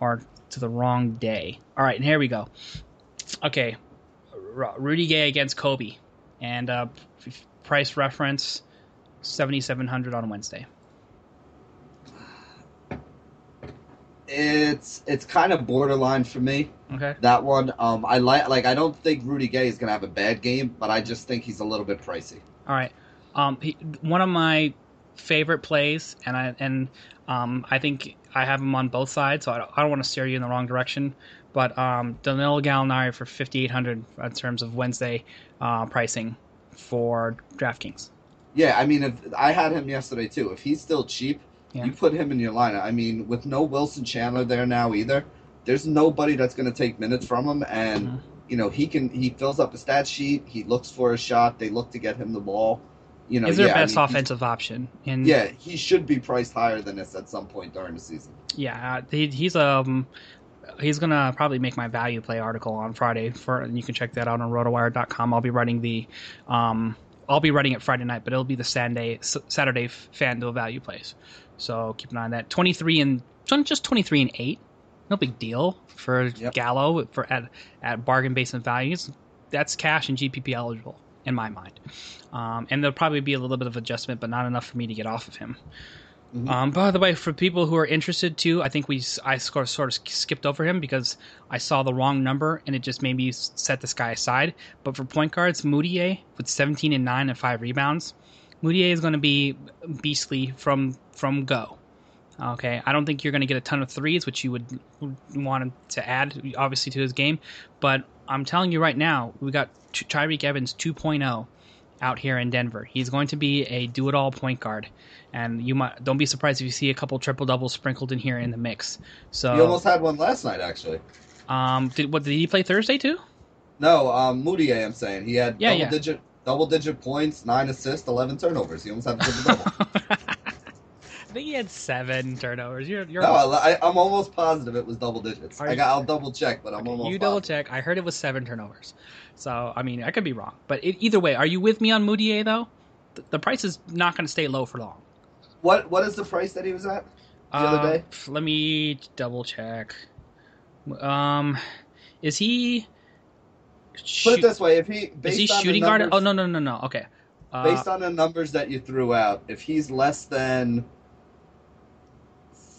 or to the wrong day. All right, and here we go. Okay, Ru- Rudy Gay against Kobe, and uh, price reference seventy seven hundred on Wednesday. It's it's kind of borderline for me. Okay. That one, um, I like. Like, I don't think Rudy Gay is gonna have a bad game, but I just think he's a little bit pricey. All right. Um, he, one of my favorite plays, and I and um, I think I have him on both sides, so I don't, I don't want to steer you in the wrong direction. But um, Danilo Gallinari for fifty eight hundred in terms of Wednesday uh, pricing for DraftKings. Yeah, I mean, if I had him yesterday too. If he's still cheap, Yeah. you put him in your lineup. I mean, with no Wilson Chandler there now either, there's nobody that's gonna take minutes from him, and Mhm. you know he can. He fills up a stat sheet. He looks for a shot. They look to get him the ball. You know, He's their yeah, I best mean, offensive option. And Yeah, he should be priced higher than this at some point during the season. yeah, uh, he, he's um he's gonna probably make my value play article on Friday for and you can check that out on rotowire.com. I'll be writing the um I'll be writing it Friday night, but it'll be the Saturday Saturday FanDuel value plays. So keep an eye on that. 23 and just 23 and 8. No big deal for Yep. Gallo for at at bargain basement values. That's cash and GPP eligible in my mind. Um, and there'll probably be a little bit of adjustment, but not enough for me to get off of him. Mhm. Um, by the way, for people who are interested too, I think we I sort of, skipped over him because I saw the wrong number and it just made me set this guy aside. But for point guards, Mudiay with 17 and 9 and 5 rebounds, Mudiay is going to be beastly from from go. Okay, I don't think you're going to get a ton of threes, which you would want to add obviously to his game. But I'm telling you right now, we got Ty- Tyreke Evans 2.0 out here in Denver. He's going to be a do-it-all point guard, and you might don't be surprised if you see a couple triple doubles sprinkled in here in the mix. So, you almost had one last night, actually. um, did what did he play Thursday too? No, um, Mudiay, I'm saying he had Yeah, double yeah. digit, double digit points, nine assists, eleven turnovers. He almost had a triple double. <laughs> I think he had seven turnovers. You're you're no, I, I'm almost positive it was double digits. Are I got, I'll double check, but I'm Okay, almost. you double positive. check. I heard it was seven turnovers. So I mean, I could be wrong, but it, either way, are you with me on Mudiay though? The, the price is not going to stay low for long. What What is the price that he was at the other day? Let me double check. Um, is he? Put it this way: if he is he on the shooting guard? numbers- Oh no no no no. Okay. Uh, based on the numbers that you threw out, if he's less than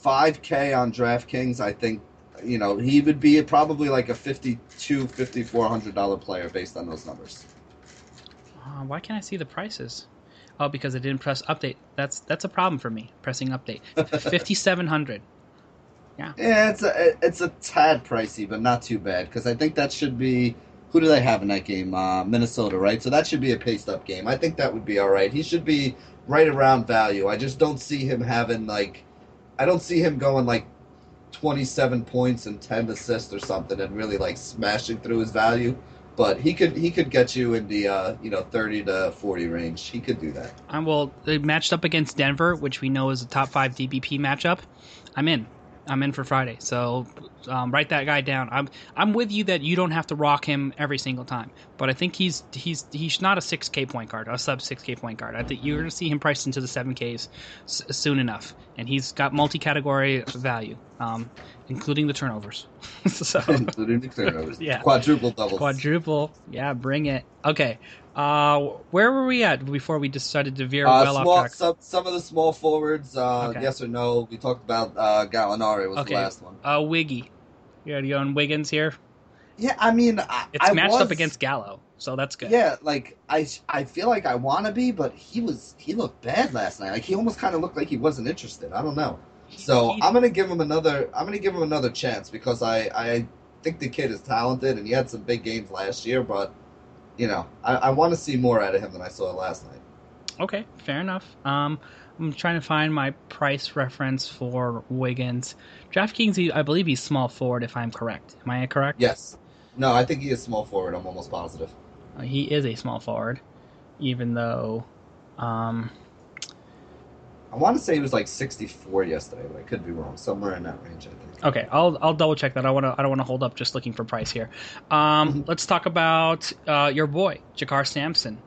5K on DraftKings, I think, you know, he would be probably like a 52, 5400 dollar player based on those numbers. uh, why can't I see the prices? Oh, because I didn't press update. That's that's a problem for me. Pressing update. <laughs> Fifty seven hundred. Yeah, yeah it's a it's a tad pricey, but not too bad because I think that should be. Who do they have in that game? Uh, Minnesota, right? So that should be a paced up game. I think that would be all right. He should be right around value. I just don't see him having like, I don't see him going like twenty seven points and ten assists or something and really like smashing through his value. but he could he could get you in the uh, you know thirty to forty range. He could do that. Um, well, they matched up against Denver, which we know is a top five DVP matchup. I'm in. I'm in for Friday. So um, write that guy down. I'm I'm with you that you don't have to rock him every single time, but I think he's he's he's not a six K point guard, a sub six K point guard. I think you're going to see him priced into the seven Ks s- soon enough, and he's got multi category value, um, including the turnovers. <laughs> so including the turnovers. <laughs> Yeah. quadruple doubles. quadruple, yeah, bring it. Okay, uh, where were we at before we decided to veer Uh, well off track? some some of the small forwards. Uh, Okay. Yes or no? We talked about uh, Gallinari was Okay. the last one. Uh, Wiggy, you got on Wiggins here. Yeah, I mean, I, It's I matched was, up against Gallo, so that's good. Yeah, like I, I feel like I want to be, but he was he looked bad last night. Like he almost kind of looked like he wasn't interested. I don't know. So He- I'm gonna give him another. I'm gonna give him another chance because I I think the kid is talented and he had some big games last year, but you know I, I want to see more out of him than I saw last night. Okay, fair enough. Um, I'm trying to find my price reference for Wiggins. DraftKings, he- I believe he's small forward, if I'm correct. Am I correct? Yes. No, I think he is small forward. I'm almost positive. Uh, he is a small forward, even though. Um, I want to say he was like 64 yesterday, but I could be wrong. Somewhere in that range, I think. okay, I'll I'll double check that. I want to I don't want to hold up just looking for price here. Um, <laughs> let's talk about uh, your boy JaKarr Sampson,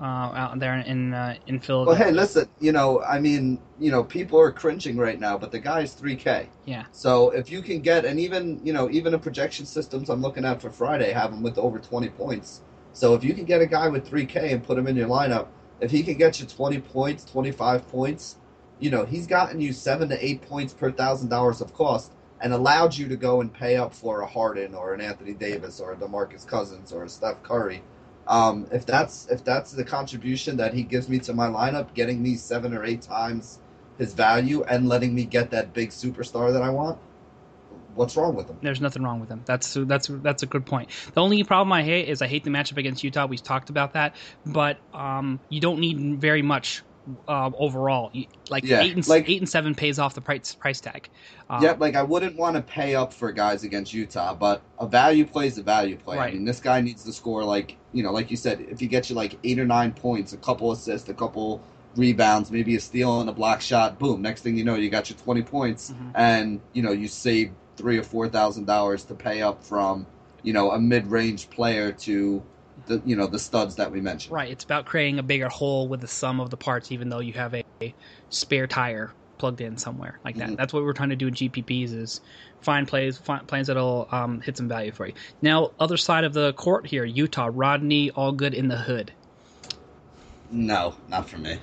uh, out there in uh, in Well, hey, listen. You know, I mean, you know, people are cringing right now, but the guy's 3K. Yeah. So if you can get, and even you know, even the projection systems I'm looking at for Friday have him with over 20 points. So if you can get a guy with 3K and put him in your lineup, if he can get you 20 points, 25 points, you know, he's gotten you seven to eight points per thousand dollars of cost and allowed you to go and pay up for a Harden or an Anthony Davis or a DeMarcus Cousins or a Steph Curry. Um, if that's if that's the contribution that he gives me to my lineup, getting me seven or eight times his value and letting me get that big superstar that I want, what's wrong with him? There's nothing wrong with him. That's that's that's a good point. The only problem I hate is I hate the matchup against Utah. We've talked about that, but um, you don't need very much uh, overall. Like Yeah, eight and like- eight and seven pays off the price price tag. Uh, yeah, like I wouldn't want to pay up for guys against Utah, but a value play is a value play. I mean, this guy needs to score like you know, like you said, if he gets you like eight or nine points, a couple assists, a couple rebounds, maybe a steal and a block shot, boom. Next thing you know, you got your twenty points, Mhm. and you know you save three or four thousand dollars to pay up from you know a mid-range player to the you know the studs that we mentioned. Right. It's about creating a bigger hole with the sum of the parts, even though you have a, a spare tire plugged in somewhere like that. Mhm. That's what we're trying to do in GPPs is find plays, find plays that'll um, hit some value for you. Now, other side of the court here, Utah, Rodney, all good in the hood. No, not for me.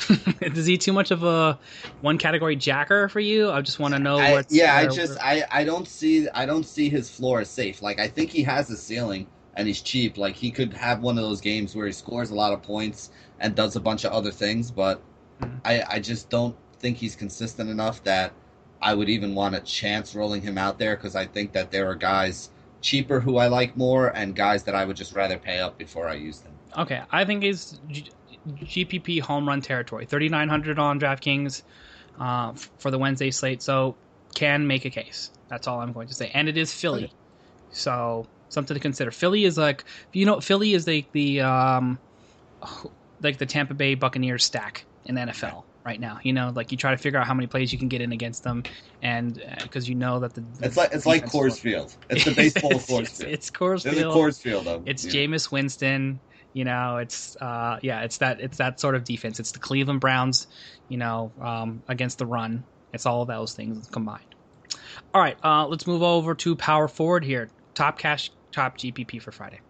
<laughs> is he too much of a one category jacker for you? I just want to know what's yeah, I just I, I don't see I don't see his floor as safe. Like I think he has a ceiling and he's cheap. Like he could have one of those games where he scores a lot of points and does a bunch of other things, but Mhm. I I just don't think he's consistent enough that I would even want a chance rolling him out there because I think that there are guys cheaper who I like more and guys that I would just rather pay up before I use them. Okay, I think it's G- GPP home run territory. 3,900 on DraftKings uh, for the Wednesday slate, so can make a case. That's all I'm going to say. And it is Philly, Okay. so something to consider. Philly is like you know Philly is like the um, like the Tampa Bay Buccaneers stack in the NFL right now. You know, like you try to figure out how many plays you can get in against them, and because you know that the, the It's like it's like Coors Field. It's the baseball <laughs> it's, Coors it's, Field. it's Coors Field. Coors Field. It's Yeah. Jameis Winston. You know, it's uh, yeah, it's that it's that sort of defense. It's the Cleveland Browns. You know, um, against the run. It's all of those things combined. All right, uh, let's move over to power forward here. Top cash, top GPP for Friday.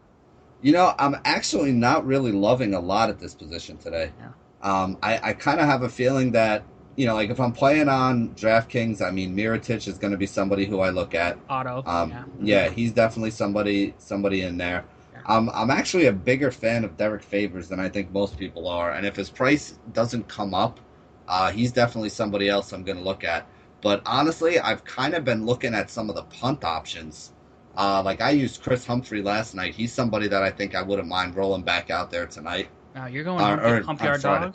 You know, I'm actually not really loving a lot at this position today. Yeah. Um, I, I kind of have a feeling that, you know, like if I'm playing on DraftKings, I mean, Mirotic is going to be somebody who I look at. Auto. Um, yeah. yeah. he's definitely somebody somebody in there. Yeah. Um, I'm actually a bigger fan of Derrick Favors than I think most people are, and if his price doesn't come up, uh, he's definitely somebody else I'm going to look at. But honestly, I've kind of been looking at some of the punt options. Uh, like I used Chris Humphrey last night. He's somebody that I think I wouldn't mind rolling back out there tonight. Now you're going Uh, or- hump yard dog.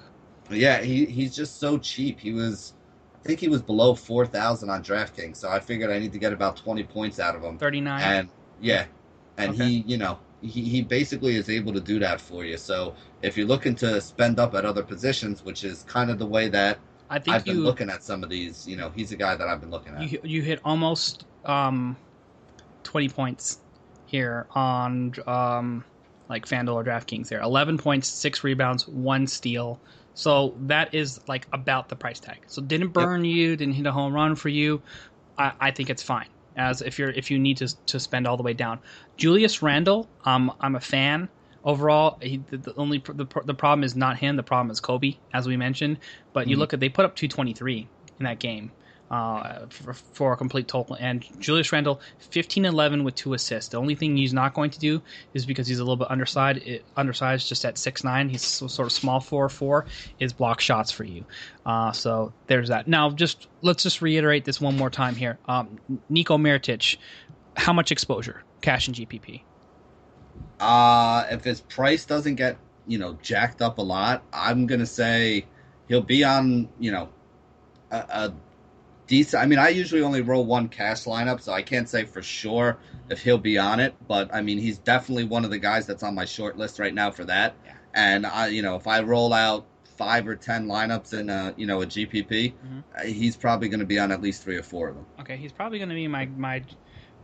Yeah, he he's just so cheap. He was, I think he was below four thousand on DraftKings. So I figured I need to get about twenty points out of him. Thirty nine. And yeah, and Okay. he, you know, he, he basically is able to do that for you. So if you're looking to spend up at other positions, which is kind of the way that I think I've been looking at some of these, you know, he's a guy that I've been looking at. you, you hit almost um, 20 points here on um, like FanDuel or DraftKings there. 11 points, 6 rebounds, 1 steal. So that is like about the price tag. So didn't burn you, didn't hit a home run for you. I, I think it's fine. As if you're if you need to to spend all the way down. Julius Randle, um, I'm a fan overall. He, the, the only the, the problem is not him. The problem is Kobe, as we mentioned. But you Mhm. look at they put up 223 in that game uh, for, for a complete total. And Julius Randle, 15 11 with two assists. The only thing he's not going to do is because he's a little bit undersized, it, undersized just at 6'9, he's so- sort of small 4 4, is block shots for you. Uh, so there's that. Now, just let's just reiterate this one more time here. Um, Nico Mirotic, how much exposure? Cash and GPP. Uh, if his price doesn't get, you know, jacked up a lot, I'm going to say he'll be on, you know, a, a decent. I mean, I usually only roll one cash lineup, so I can't say for sure if he'll be on it. But I mean, he's definitely one of the guys that's on my short list right now for that. Yeah. And I, you know, if I roll out five or ten lineups in a, you know, a GPP, Mhm. uh, he's probably going to be on at least three or four of them. Okay, he's probably going to be my my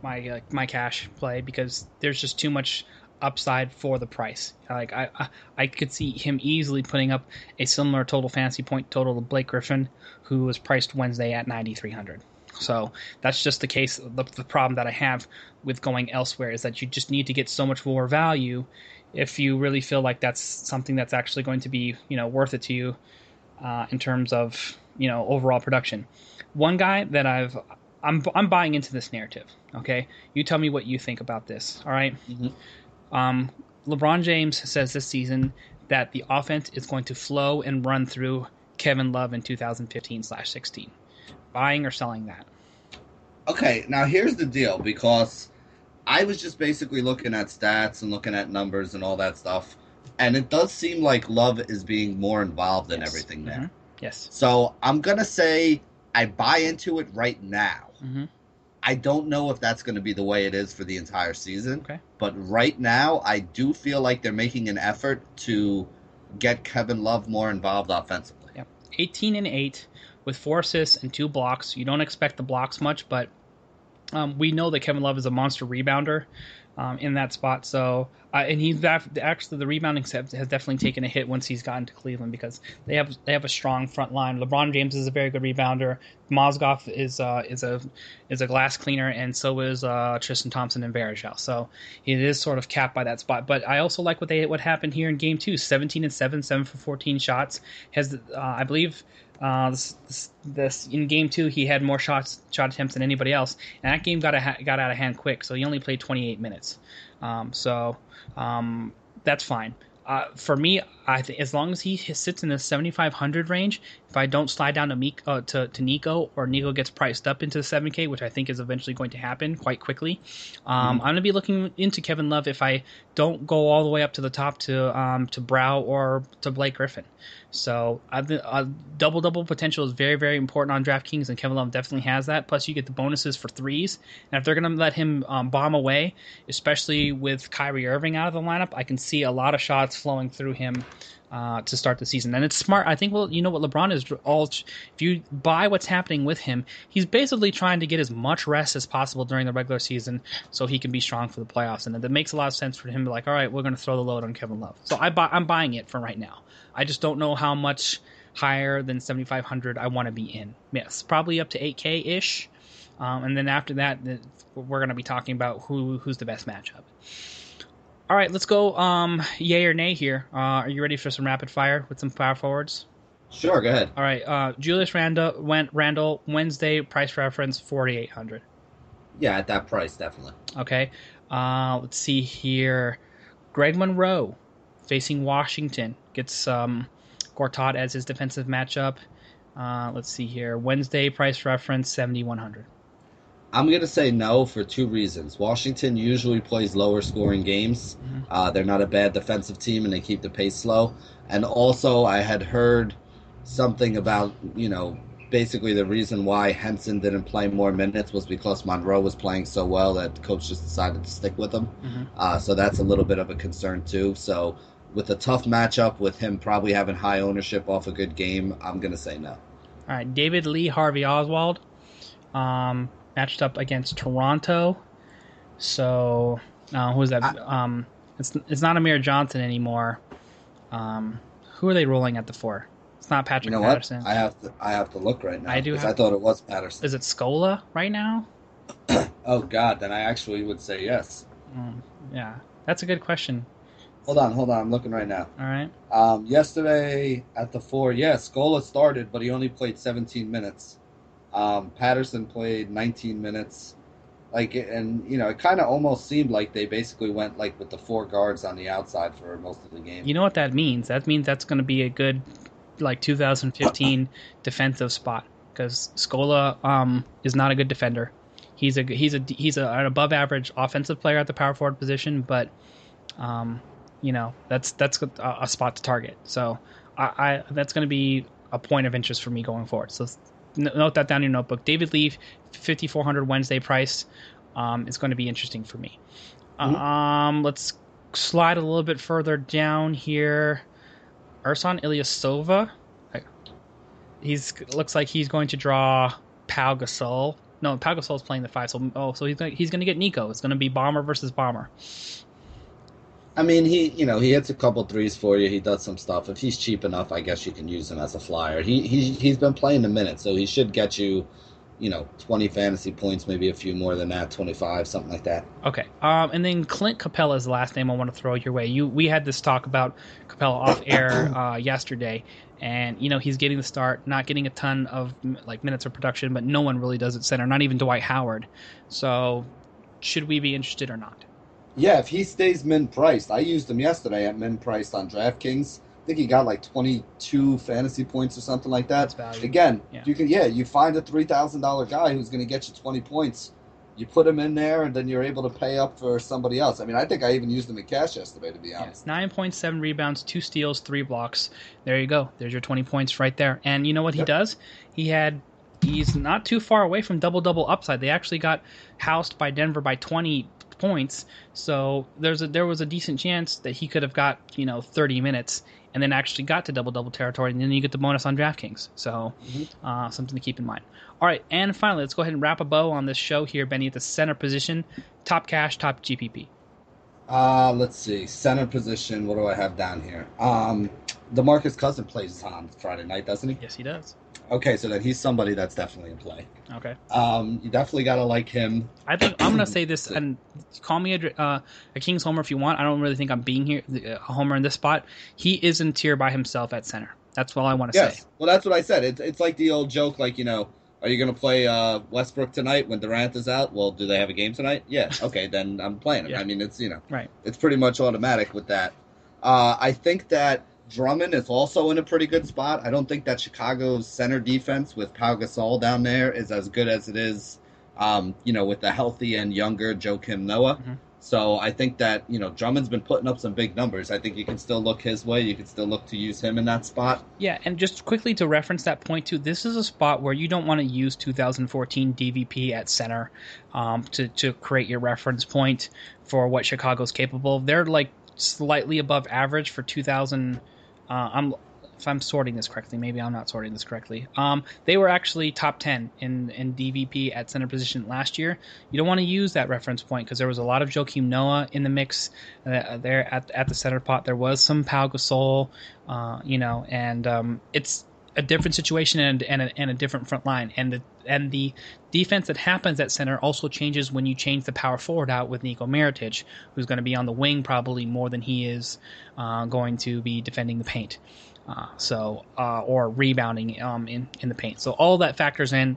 my uh, my cash play because there's just too much upside for the price. Like I, I I could see him easily putting up a similar total fantasy point total to Blake Griffin, who was priced Wednesday at 9300. So that's just the case. The, the problem that I have with going elsewhere is that you just need to get so much more value if you really feel like that's something that's actually going to be you know worth it to you uh, in terms of you know overall production. One guy that I've I'm I'm buying into this narrative. Okay, you tell me what you think about this. All right? Mhm. Um, LeBron James says this season that the offense is going to flow and run through Kevin Love in 2015/16. Buying or selling that? Okay, now here's the deal because I was just basically looking at stats and looking at numbers and all that stuff, and it does seem like Love is being more involved in Yes. everything there. Mhm. Yes. So I'm gonna say I buy into it right now. hmm I don't know if that's going to be the way it is for the entire season. Okay. But right now, I do feel like they're making an effort to get Kevin Love more involved offensively. 18 and 8 with four assists and two blocks. You don't expect the blocks much, but um, we know that Kevin Love is a monster rebounder um, in that spot. So, uh, and he's actually the rebounding has has definitely taken a hit once he's gotten to Cleveland because they have they have a strong front line. LeBron James is a very good rebounder. Mozgov is uh, is a is a glass cleaner, and so is uh, Tristan Thompson and Varejao. So it is sort of capped by that spot. But I also like what they what happened here in Game Two: 17 and seven, seven for 14 shots. Has uh, I believe uh, this, this, this in game two, he had more shots, shot attempts than anybody else, and that game got a, got out of hand quick. So he only played 28 minutes. Um, so um, that's fine. Uh, for me, I think as long as he sits in the 7,500 range, if I don't slide down to, Meek, uh, to to Nico or Nico gets priced up into the 7K, which I think is eventually going to happen quite quickly, um, I'm going to be looking into Kevin Love if I don't go all the way up to the top to um, to Brow or to Blake Griffin. So uh, double double potential is very very important on DraftKings, and Kevin Love definitely has that. Plus, you get the bonuses for threes, and if they're going to let him um, bomb away, especially with Kyrie Irving out of the lineup, I can see a lot of shots flowing through him. Uh, to start the season, and it's smart. I think. Well, you know what LeBron is all. If you buy what's happening with him, he's basically trying to get as much rest as possible during the regular season, so he can be strong for the playoffs. And that makes a lot of sense for him. to be Like, all right, we're going to throw the load on Kevin Love. So I buy, I'm buying it for right now. I just don't know how much higher than 7,500 I want to be in. Yes, probably up to 8K ish. Um, and then after that, th- we're going to be talking about who who's the best matchup. All right, let's go. Um, yay or nay here. Uh, are you ready for some rapid fire with some power forwards? Sure, go ahead. All right. Uh, Julius Randle went Randall Wednesday price reference 4,800. Yeah, at that price, definitely. Okay. Uh, let's see here. Greg Monroe facing Washington gets um, Gortat as his defensive matchup. Uh, let's see here. Wednesday price reference 7,100. I'm going to say no for two reasons. Washington usually plays lower scoring games. Mhm. Uh, they're not a bad defensive team and they keep the pace slow. And also, I had heard something about, you know, basically the reason why Henson didn't play more minutes was because Monroe was playing so well that the coach just decided to stick with him. Mm-hmm. Uh, so that's a little bit of a concern too. So with a tough matchup, with him probably having high ownership off a good game, I'm going to say no. All right, David Lee, Harvey Oswald, um, matched up against Toronto. So uh, who is that? I, um, it's it's not Amir Johnson anymore. Um, who are they rolling at the four? It's not Patrick you know Patterson. What? I have to I have to look right now. I do. Have, I thought it was Patterson. Is it Scola right now? <clears throat> oh God, then I actually would say yes. Mm, yeah, that's a good question. Hold on, hold on. I'm looking right now. All right. Um, yesterday at the four, yes, Scola started, but he only played 17 minutes. Um, Patterson played 19 minutes. Like, and you know, it kind of almost seemed like they basically went like with the four guards on the outside for most of the game. You know what that means? That means that's going to be a good, like 2015 <coughs> defensive spot because Scola um, is not a good defender. He's a he's a he's a, an above average offensive player at the power forward position, but um, you know that's that's a, a spot to target. So I, I that's going to be a point of interest for me going forward. So note that down in your notebook. David Lee, 5400 Wednesday price. Um, is going to be interesting for me. Mm-hmm. Um, let's slide a little bit further down here. Ersan Ilyasova. He's looks like he's going to draw Pau Gasol. No, Pau Gasol is playing the five. So oh, so he's gonna, he's going to get Nico. It's going to be bomber versus bomber. I mean, he you know he hits a couple threes for you. He does some stuff. If he's cheap enough, I guess you can use him as a flyer. He he he's been playing a minute, so he should get you, you know, twenty fantasy points, maybe a few more than that, twenty five, something like that. Okay. Um, and then Clint Capela is the last name I want to throw your way. You we had this talk about Capela off air <coughs> uh, yesterday, and you know he's getting the start, not getting a ton of like minutes of production, but no one really does at center, not even Dwight Howard. So, should we be interested or not? Yeah, if he stays min priced, I used him yesterday at min priced on DraftKings. I think he got like 22 fantasy points or something like that. Again, yeah. you can yeah, you find a three thousand dollar guy who's going to get you 20 points. You put him in there, and then you're able to pay up for somebody else. I mean, I think I even used him in cash yesterday, to be honest. Nine point seven rebounds, two steals, three blocks. There you go. There's your 20 points right there. And you know what yep. he does? He had he's not too far away from double double upside. They actually got housed by Denver by 20 points. So there's a there was a decent chance that he could have got you know 30 minutes and then actually got to double double territory, and then you get the bonus on DraftKings. So mm-hmm. uh, something to keep in mind. All right, and finally, let's go ahead and wrap a bow on this show here, Benny, at the center position, top cash, top GPP. Uh, let's see, center position. What do I have down here? Um, DeMarcus Cousin plays on Friday night, doesn't he? Yes, he does. Okay, so then he's somebody that's definitely in play. Okay. Um, you definitely gotta like him. I think I'm gonna <clears throat> say this, and call me a, uh, a King's homer if you want. I don't really think I'm being here a homer in this spot. He is in tier by himself at center. That's all I want to yes. say. Well, that's what I said. It's it's like the old joke, like you know, are you gonna play uh, Westbrook tonight when Durant is out? Well, do they have a game tonight? Yeah. <laughs> Okay, then I'm playing him. Yeah. I mean, it's you know, right. It's pretty much automatic with that. Uh, I think that Drummond is also in a pretty good spot. I don't think that Chicago's center defense with Pau Gasol down there is as good as it is, um, you know, with the healthy and younger Joakim Noah. Mm-hmm. So I think that you know Drummond's been putting up some big numbers. I think you can still look his way. You can still look to use him in that spot. Yeah, and just quickly to reference that point too, this is a spot where you don't want to use 2014 DVP at center um, to to create your reference point for what Chicago's capable. of. They're like slightly above average for 2000- uh, I'm if I'm sorting this correctly, maybe I'm not sorting this correctly. Um, they were actually top 10 in, in DVP at center position last year. You don't want to use that reference point because there was a lot of Joakim Noah in the mix uh, there at, at the center pot. There was some Pau Gasol, uh, you know, and um, it's a different situation and, and, a, and a different front line. And the, and the defense that happens at center also changes when you change the power forward out with Nico Mirotic, who's going to be on the wing probably more than he is uh, going to be defending the paint. Uh, so uh, or rebounding um, in in the paint. So all that factors in,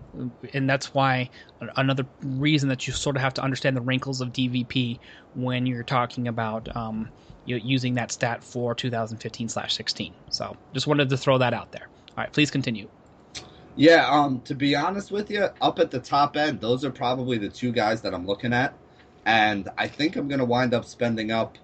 and that's why another reason that you sort of have to understand the wrinkles of DVP when you're talking about um, using that stat for 2015/16. So just wanted to throw that out there. All right, please continue. Yeah, um, to be honest with you, up at the top end, those are probably the two guys that I'm looking at, and I think I'm going to wind up spending up,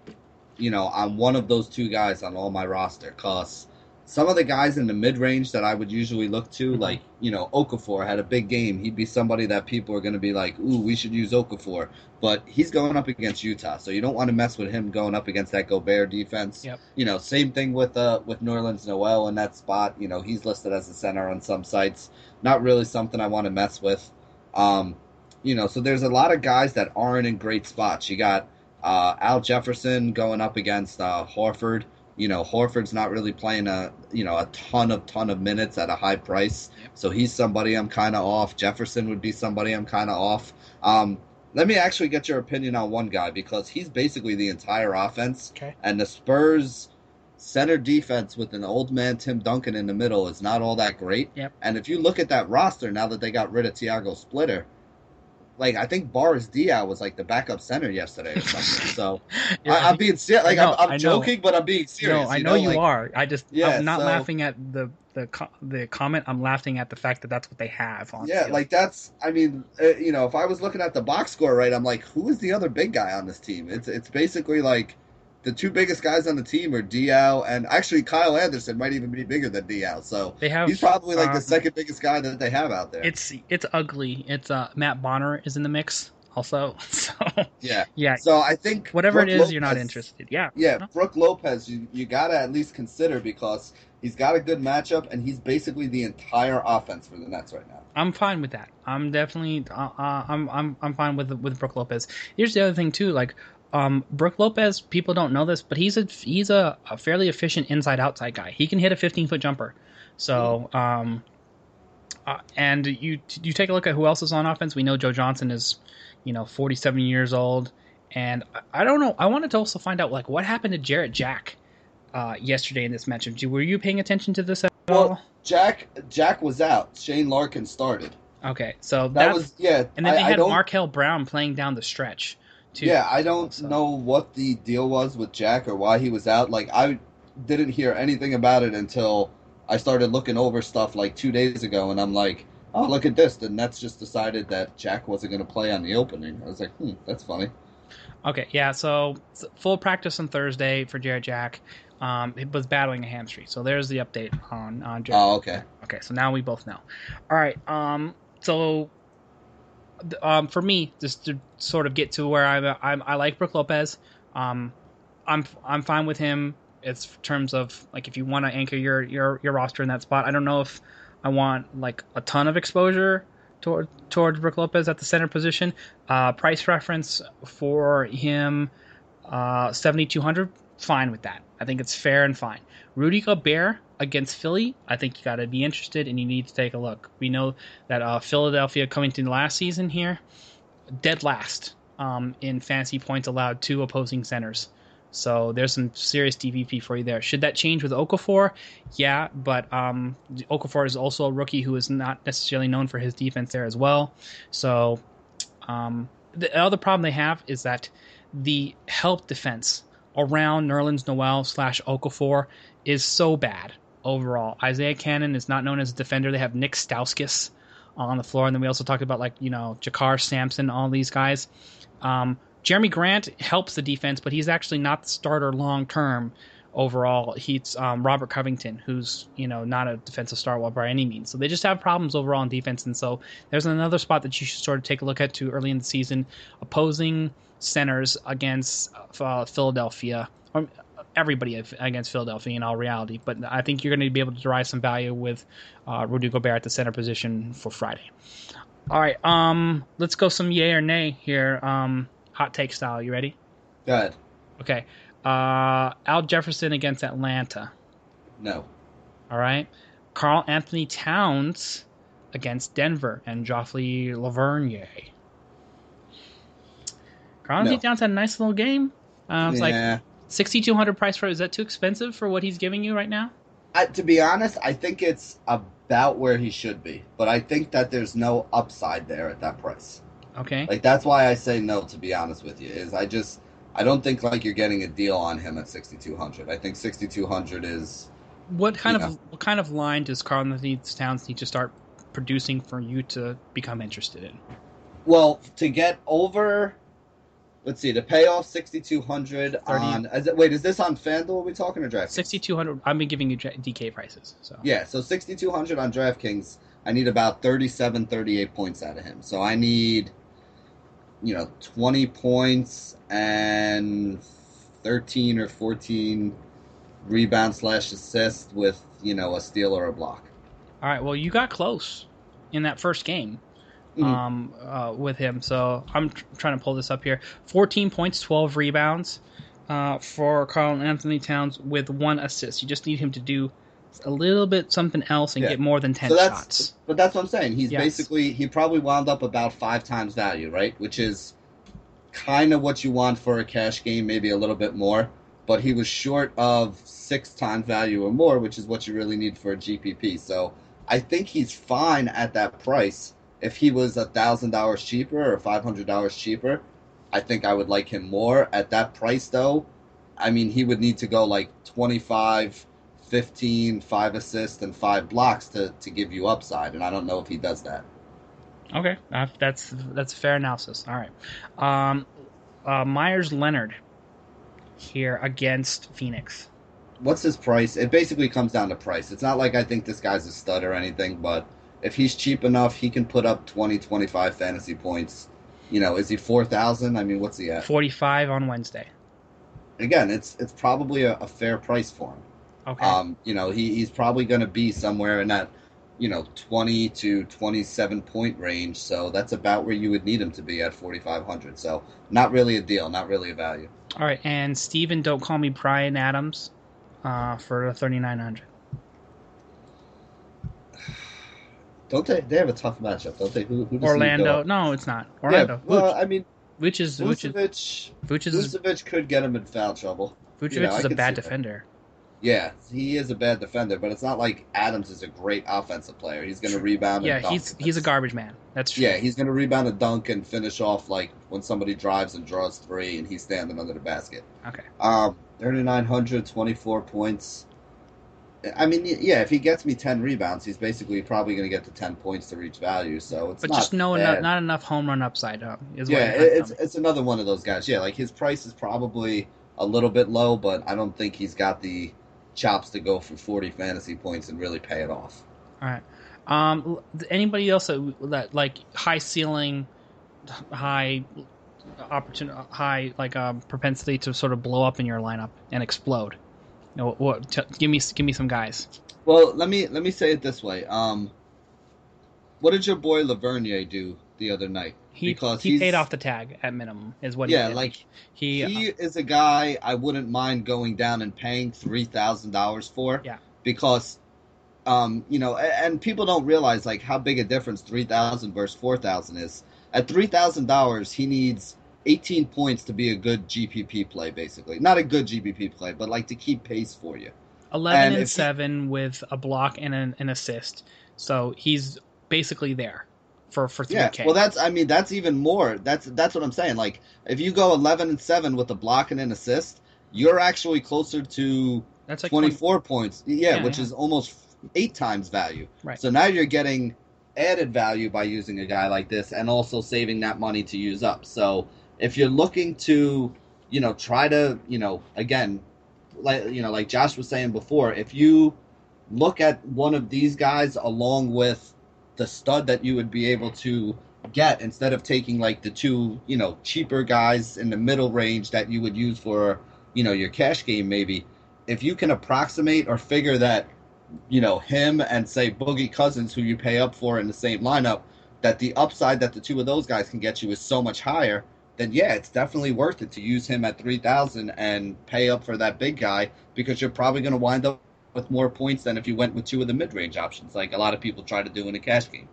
you know, on one of those two guys on all my roster. Cause some of the guys in the mid range that I would usually look to, Mhm. like you know, Okafor had a big game. He'd be somebody that people are going to be like, "Ooh, we should use Okafor," but he's going up against Utah, so you don't want to mess with him going up against that Gobert defense. Yep. You know, same thing with uh with Nerlens Noel in that spot. You know, he's listed as a center on some sites. Not really something I want to mess with. Um, you know, so there's a lot of guys that aren't in great spots. You got uh, Al Jefferson going up against uh, Horford. You know, Horford's not really playing a you know a ton of ton of minutes at a high price, Yep. so he's somebody I'm kind of off. Jefferson would be somebody I'm kind of off. Um, let me actually get your opinion on one guy because he's basically the entire offense, Okay. and the Spurs center defense with an old man Tim Duncan in the middle is not all that great. Yep. And if you look at that roster now that they got rid of Tiago Splitter, like I think Boris Diaw was like the backup center yesterday or <laughs> something. So Yeah, I, I'm being serious. Like know, I'm, I'm joking, but I'm being serious. no, I you know, you like, are. I just Yeah, I'm not so- laughing at the the co- the comment. I'm laughing at the fact that that's what they have on. Yeah, like that's. I mean, uh, you know, if I was looking at the box score right, I'm like, who is the other big guy on this team? It's it's basically like the two biggest guys on the team are Diaw and actually Kyle Anderson might even be bigger than Diaw. So they have. he's probably like um, the second biggest guy that they have out there. It's it's ugly. It's uh Matt Bonner is in the mix also. <laughs> So yeah. yeah, So I think whatever Brook it is, you're not interested. Yeah. Yeah, Brook Lopez, you, you got to at least consider because he's got a good matchup and he's basically the entire offense for the Nets right now. I'm fine with that. I'm definitely uh, uh, I'm I'm I'm fine with with Brook Lopez. Here's the other thing too, like um Brook Lopez, people don't know this, but he's a he's a, a fairly efficient inside outside guy. He can hit a 15 foot jumper. So um uh, and you you take a look at who else is on offense. We know Joe Johnson is, you know, 47 years old, and I, I don't know. I wanted to also find out like what happened to Jarrett Jack uh, yesterday in this matchup. Were you paying attention to this at all? Well, Jack Jack was out. Shane Larkin started. Okay, so That was yeah. and then I, they had don't, Markel Brown playing down the stretch. Too. Yeah, I don't So- know what the deal was with Jack or why he was out. Like I didn't hear anything about it until I started looking over stuff like two days ago, and I'm like, oh look at this. The Nets just decided that Jack wasn't going to play on the opening. I was like, hmm, that's funny. Okay, yeah. So full practice on Thursday for Jarrett Jack. Um, he was battling a hamstring. So there's the update on on Jarrett. Oh okay. Okay, so now we both know. All right. Um. So, um, for me, just to sort of get to where I'm, I'm I like Brook Lopez. Um, I'm I'm fine with him. It's in terms of like if you want to anchor your your your roster in that spot. I don't know if I want like a ton of exposure toward towards Brook Lopez at the center position. Uh, price reference for him, uh, seventy two hundred. Fine with that. I think it's fair and fine. Rudy Gobert against Philly, I think you got to be interested and you need to take a look. We know that uh, Philadelphia coming to last season here, dead last um, in fantasy points allowed to opposing centers. So there's some serious DVP for you there. Should that change with Okafor? Yeah, but um, Okafor is also a rookie who is not necessarily known for his defense there as well. So um, the other problem they have is that the help defense around Nerlens Noel slash Okafor is so bad overall. Isaiah Canaan is not known as a defender. They have Nick Stauskas on the floor, and then we also talked about like you know JaKarr Sampson, all these guys. Um, Jerami Grant helps the defense, but he's actually not the starter long term overall. He's um, Robert Covington, who's you know not a defensive star by any means. So they just have problems overall in defense, and so there's another spot that you should sort of take a look at too early in the season. Opposing centers against uh, Philadelphia, everybody against Philadelphia in all reality. But I think you're going to be able to derive some value with uh, Rudy Gobert at the center position for Friday. All right, um, let's go some yay or nay here. Um, hot take style. You ready? Go ahead. Okay. Uh, Al Jefferson against Atlanta. No. All right. Karl-Anthony Towns against Denver and Joffrey Lauvergne. Carl Anthony No. Towns had a nice little game. Uh, it's like yeah. 6200 price for is that too expensive for what he's giving you right now? I, to be honest, I think it's about where he should be, but I think that there's no upside there at that price. Okay. Like that's why I say no. To be honest with you, is I just I don't think like you're getting a deal on him at 6200. I think 6200 is What kind of what kind of line does Karl-Anthony Towns need to start producing for you to become interested in? well to get over let's see, the payoff sixty two hundred on. Is it, wait, is this on FanDuel? Are we talking or DraftKings? Sixty two hundred. I've been giving you DK prices. So yeah, so sixty two hundred on DraftKings. I need about 37, 38 points out of him. So I need, you know, twenty points and thirteen or fourteen rebound slash assist with you know a steal or a block. All right. Well, you got close in that first game mm-hmm. um, uh, with him. So I'm tr- trying to pull this up here. 14 points, 12 rebounds uh, for Karl-Anthony Towns with one assist. You just need him to do a little bit something else and yeah. get more than 10 so shots. But that's what I'm saying. He's yes. basically, he probably wound up about five times value, right? Which is kind of what you want for a cash game, maybe a little bit more. But he was short of six times value or more, which is what you really need for a GPP. So I think he's fine at that price. If he was a thousand dollars cheaper or five hundred dollars cheaper, I think I would like him more. At that price, though, I mean, he would need to go like 25, 15, five assists, and five blocks to, to give you upside, and I don't know if he does that. Okay, uh, that's that's fair analysis. All right, um, uh, Meyers Leonard here against Phoenix what's his price? It basically comes down to price. It's not like I think this guy's a stud or anything, but if he's cheap enough, he can put up 20, 25 fantasy points. You know, is he 4,000? I mean, what's he at? 45 on Wednesday. Again, it's it's probably a, a fair price for him. Okay. Um, you know, he, he's probably going to be somewhere in that, you know, 20 to 27 point range. So that's about where you would need him to be at 4,500. So not really a deal, not really a value. All right. And Steven, don't call me Bryan Adams uh, for the 3900 Don't they? They have a tough matchup, don't they? Who, who Orlando? No, it's not. Orlando. Yeah, well, I mean, which is Vucevic. Vucevic could get him in foul trouble. Vucevic you know, is a bad defender. Yeah, he is a bad defender, but it's not like Adams is a great offensive player. He's going to rebound. Yeah, he's he's a garbage man. That's true. Yeah, he's going to rebound a dunk and finish off like when somebody drives and draws three, and he's standing under the basket. Okay. Um, 3,900, 24 points. I mean, yeah, if he gets me 10 rebounds, he's basically probably going to get to 10 points to reach value. So it's but just no enough, not enough home run upside. Is yeah, it's it's another one of those guys. Yeah, like his price is probably a little bit low, but I don't think he's got the chops to go for 40 fantasy points and really pay it off. All right. Um, anybody else that, that like high ceiling, high opportunity, high like um, propensity to sort of blow up in your lineup and explode. Know, what? T- give me give me some guys. Well, let me let me say it this way. Um, what did your boy Lauvergne do the other night? He because he paid off the tag at minimum is what. Yeah, he like he he uh, is a guy I wouldn't mind going down and paying three thousand dollars for. Yeah, because um, you know, and people don't realize like how big a difference three thousand versus four thousand is. At three thousand dollars, he needs 18 points to be a good GPP play, basically. Not a good GPP play, but like to keep pace for you. 11 and, and 7 he, with a block and an, an, assist. So he's basically there for, for 3K. Yeah, well, that's, I mean, that's even more. That's, that's what I'm saying. Like, if you go 11 and 7 with a block and an assist, you're actually closer to that's like 24 20... points. Yeah, yeah which yeah. is almost eight times value. Right. So now you're getting added value by using a guy like this and also saving that money to use up. So, if you're looking to, you know, try to, you know, again, like you know, like Josh was saying before, if you look at one of these guys along with the stud that you would be able to get instead of taking like the two, you know, cheaper guys in the middle range that you would use for, you know, your cash game maybe, if you can approximate or figure that, you know, him and say Boogie Cousins who you pay up for in the same lineup, that the upside that the two of those guys can get you is so much higher then yeah, it's definitely worth it to use him at 3,000 and pay up for that big guy because you're probably going to wind up with more points than if you went with two of the mid-range options, like a lot of people try to do in a cash game.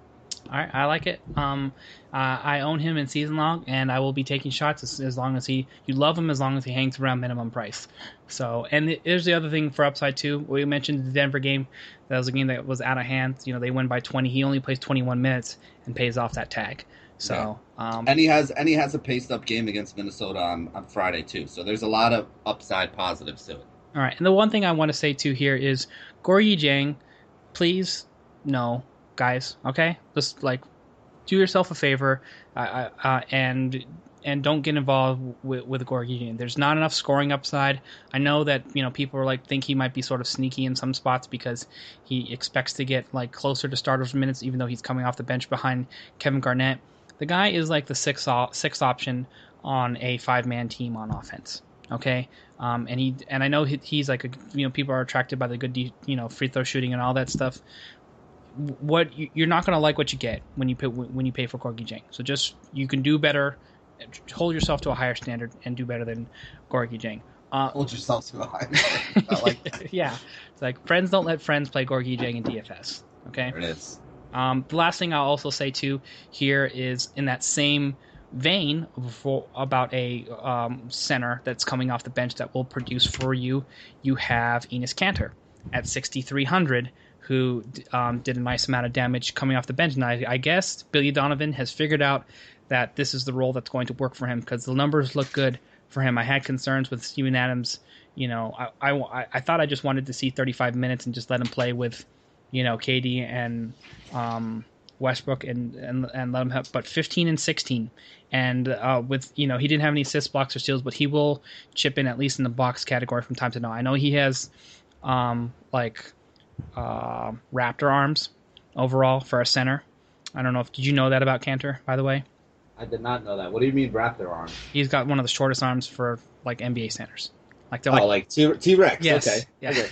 All right, I like it. Um, uh, I own him in season long, and I will be taking shots as, as, long as he. You love him as long as he hangs around minimum price. So, and the, here's the other thing for upside too. We mentioned the Denver game. That was a game that was out of hand. You know, they win by 20. He only plays 21 minutes and pays off that tag. So, yeah. Um, and he has and he has a paced up game against Minnesota on, on Friday too. So there's a lot of upside positives to it. All right, and the one thing I want to say too here is Gorgui Dieng, please no, guys. Okay, just like do yourself a favor, uh, uh, and and don't get involved with with Gorgui. There's not enough scoring upside. I know that you know people are like think he might be sort of sneaky in some spots because he expects to get like closer to starters minutes, even though he's coming off the bench behind Kevin Garnett. The guy is like the sixth sixth option on a five man team on offense. Okay, um, and he and I know he, he's like a, you know people are attracted by the good you know free throw shooting and all that stuff. What you're not going to like what you get when you pay when you pay for Gorgui Dieng. So just you can do better hold yourself to a higher standard and do better than Gorgui Dieng. Uh, hold yourself to a higher <laughs> standard. Like <laughs> yeah. It's like friends don't let friends play Gorgui Dieng in DFS. Okay. There it is. Um, the last thing I'll also say too here is in that same vein about a um, center that's coming off the bench that will produce for you. You have Enes Kanter at 6,300, who um, did a nice amount of damage coming off the bench. And I, I guess Billy Donovan has figured out that this is the role that's going to work for him because the numbers look good for him. I had concerns with Steven Adams. You know, I, I, I thought I just wanted to see 35 minutes and just let him play with, you know, KD and um, Westbrook and, and and let him have, but 15 and 16, and uh, with you know he didn't have any assists, blocks, or steals, but he will chip in at least in the box category from time to time. I know he has, um, like, uh, Raptor arms overall for a center. I don't know if did you know that about Kanter by the way. I did not know that. What do you mean Raptor arms? He's got one of the shortest arms for like NBA centers. Like they're oh, like, T Rex. Yes. Okay. Yeah.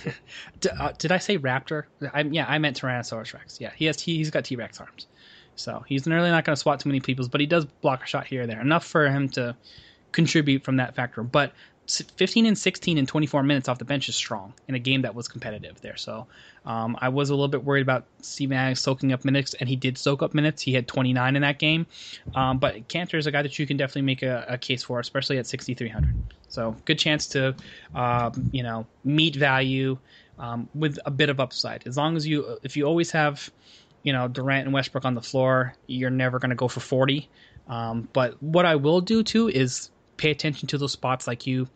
did, <laughs> uh, did, I say Raptor? I, yeah, I meant Tyrannosaurus Rex. Yeah, he has he, has got T Rex arms, so he's really not going to swat too many people's, but he does block a shot here or there enough for him to contribute from that factor. But 15 and 16 in 24 minutes off the bench is strong in a game that was competitive there. So um, I was a little bit worried about C-Mag soaking up minutes, and he did soak up minutes. He had 29 in that game. Um, but Kanter is a guy that you can definitely make a, a case for, especially at 6,300. So good chance to, uh, you know, meet value um, with a bit of upside. As long as you, if you always have, you know, Durant and Westbrook on the floor, you're never going to go for 40. Um, but what I will do too is pay attention to those spots like you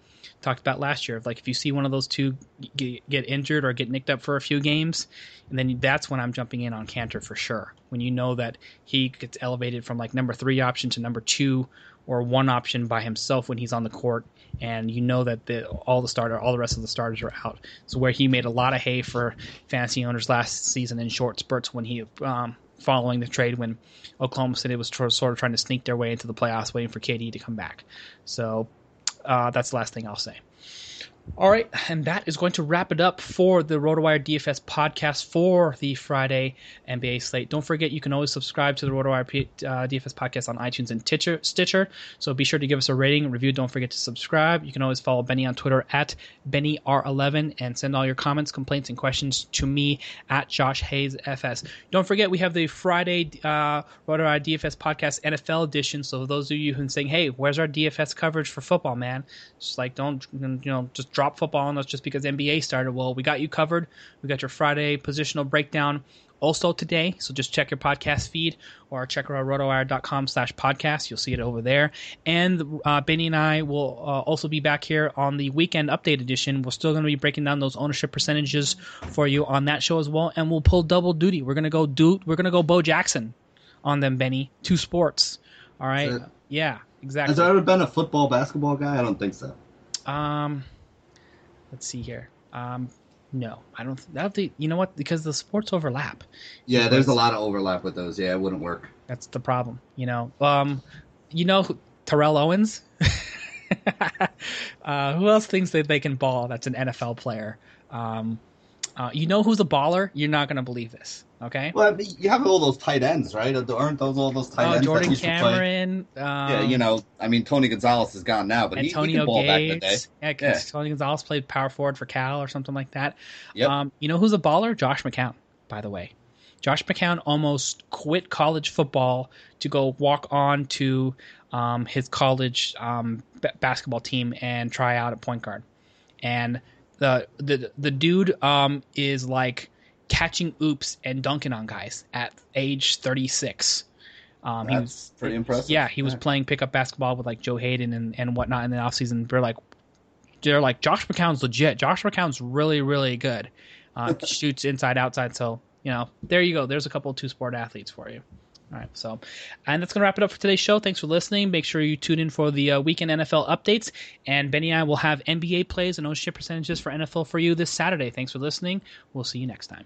talked about last year. Like if you see one of those two get injured or get nicked up for a few games, and then that's when I'm jumping in on Kanter for sure. When you know that he gets elevated from like number three option to number two or one option by himself when he's on the court, and you know that the, all the starter, all the rest of the starters are out. So where he made a lot of hay for fantasy owners last season in short spurts when he um, following the trade when Oklahoma City was sort of trying to sneak their way into the playoffs, waiting for KD to come back. So uh, that's the last thing I'll say. All right, and that is going to wrap it up for the RotoWire DFS podcast for the Friday NBA slate. Don't forget, you can always subscribe to the RotoWire P- uh, DFS podcast on iTunes and Stitcher, Stitcher. So be sure to give us a rating, review. Don't forget to subscribe. You can always follow Benny on Twitter at BennyR11 and send all your comments, complaints, and questions to me at Josh Hayes FS. Don't forget, we have the Friday uh, RotoWire DFS podcast NFL edition. So those of you who are saying, "Hey, where's our DFS coverage for football, man?" Just like don't you know just drop football on us just because NBA started. Well, we got you covered. We got your Friday positional breakdown also today. So just check your podcast feed or check out rotowire.com slash podcast. You'll see it over there. And uh, Benny and I will uh, also be back here on the weekend update edition. We're still going to be breaking down those ownership percentages for you on that show as well. And we'll pull double duty. We're going to go do, we're going to go Bo Jackson on them, Benny. Two sports. All right. Yeah, exactly. Has there ever been a football basketball guy? I don't think so. Um, let's see here. Um, no, I don't. I don't. You know what? Because the sports overlap. Yeah, there's a lot of overlap with those. Yeah, it wouldn't work. That's the problem. You know. Um, you know Terrell Owens. <laughs> uh, who else thinks that they can ball? That's an NFL player. Um, uh, you know who's a baller? You're not going to believe this. Okay. Well, you have all those tight ends, right? Aren't those all those tight oh, ends? Jordan Cameron. Um, yeah, you know, I mean, Tony Gonzalez is gone now, but Antonio he, he can ball back in the day. Yeah, yeah, Tony Gonzalez played power forward for Cal or something like that. Yep. Um, you know who's a baller? Josh McCown, by the way. Josh McCown almost quit college football to go walk on to um, his college um, b- basketball team and try out at point guard. And the the the dude um, is like catching oops and dunking on guys at age 36. Um, That's he was pretty impressive. Yeah, he was playing pickup basketball with like Joe Haden and, and whatnot in the offseason. They're like, they're like, Josh McCown's legit. Josh McCown's really, really good. Uh, <laughs> shoots inside, outside. So, you know, there you go. There's a couple two sport athletes for you. All right, so, and that's going to wrap it up for today's show. Thanks for listening. Make sure you tune in for the uh, weekend NFL updates. And Benny and I will have NBA plays and ownership percentages for NFL for you this Saturday. Thanks for listening. We'll see you next time.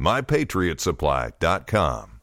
mypatriotsupply.com.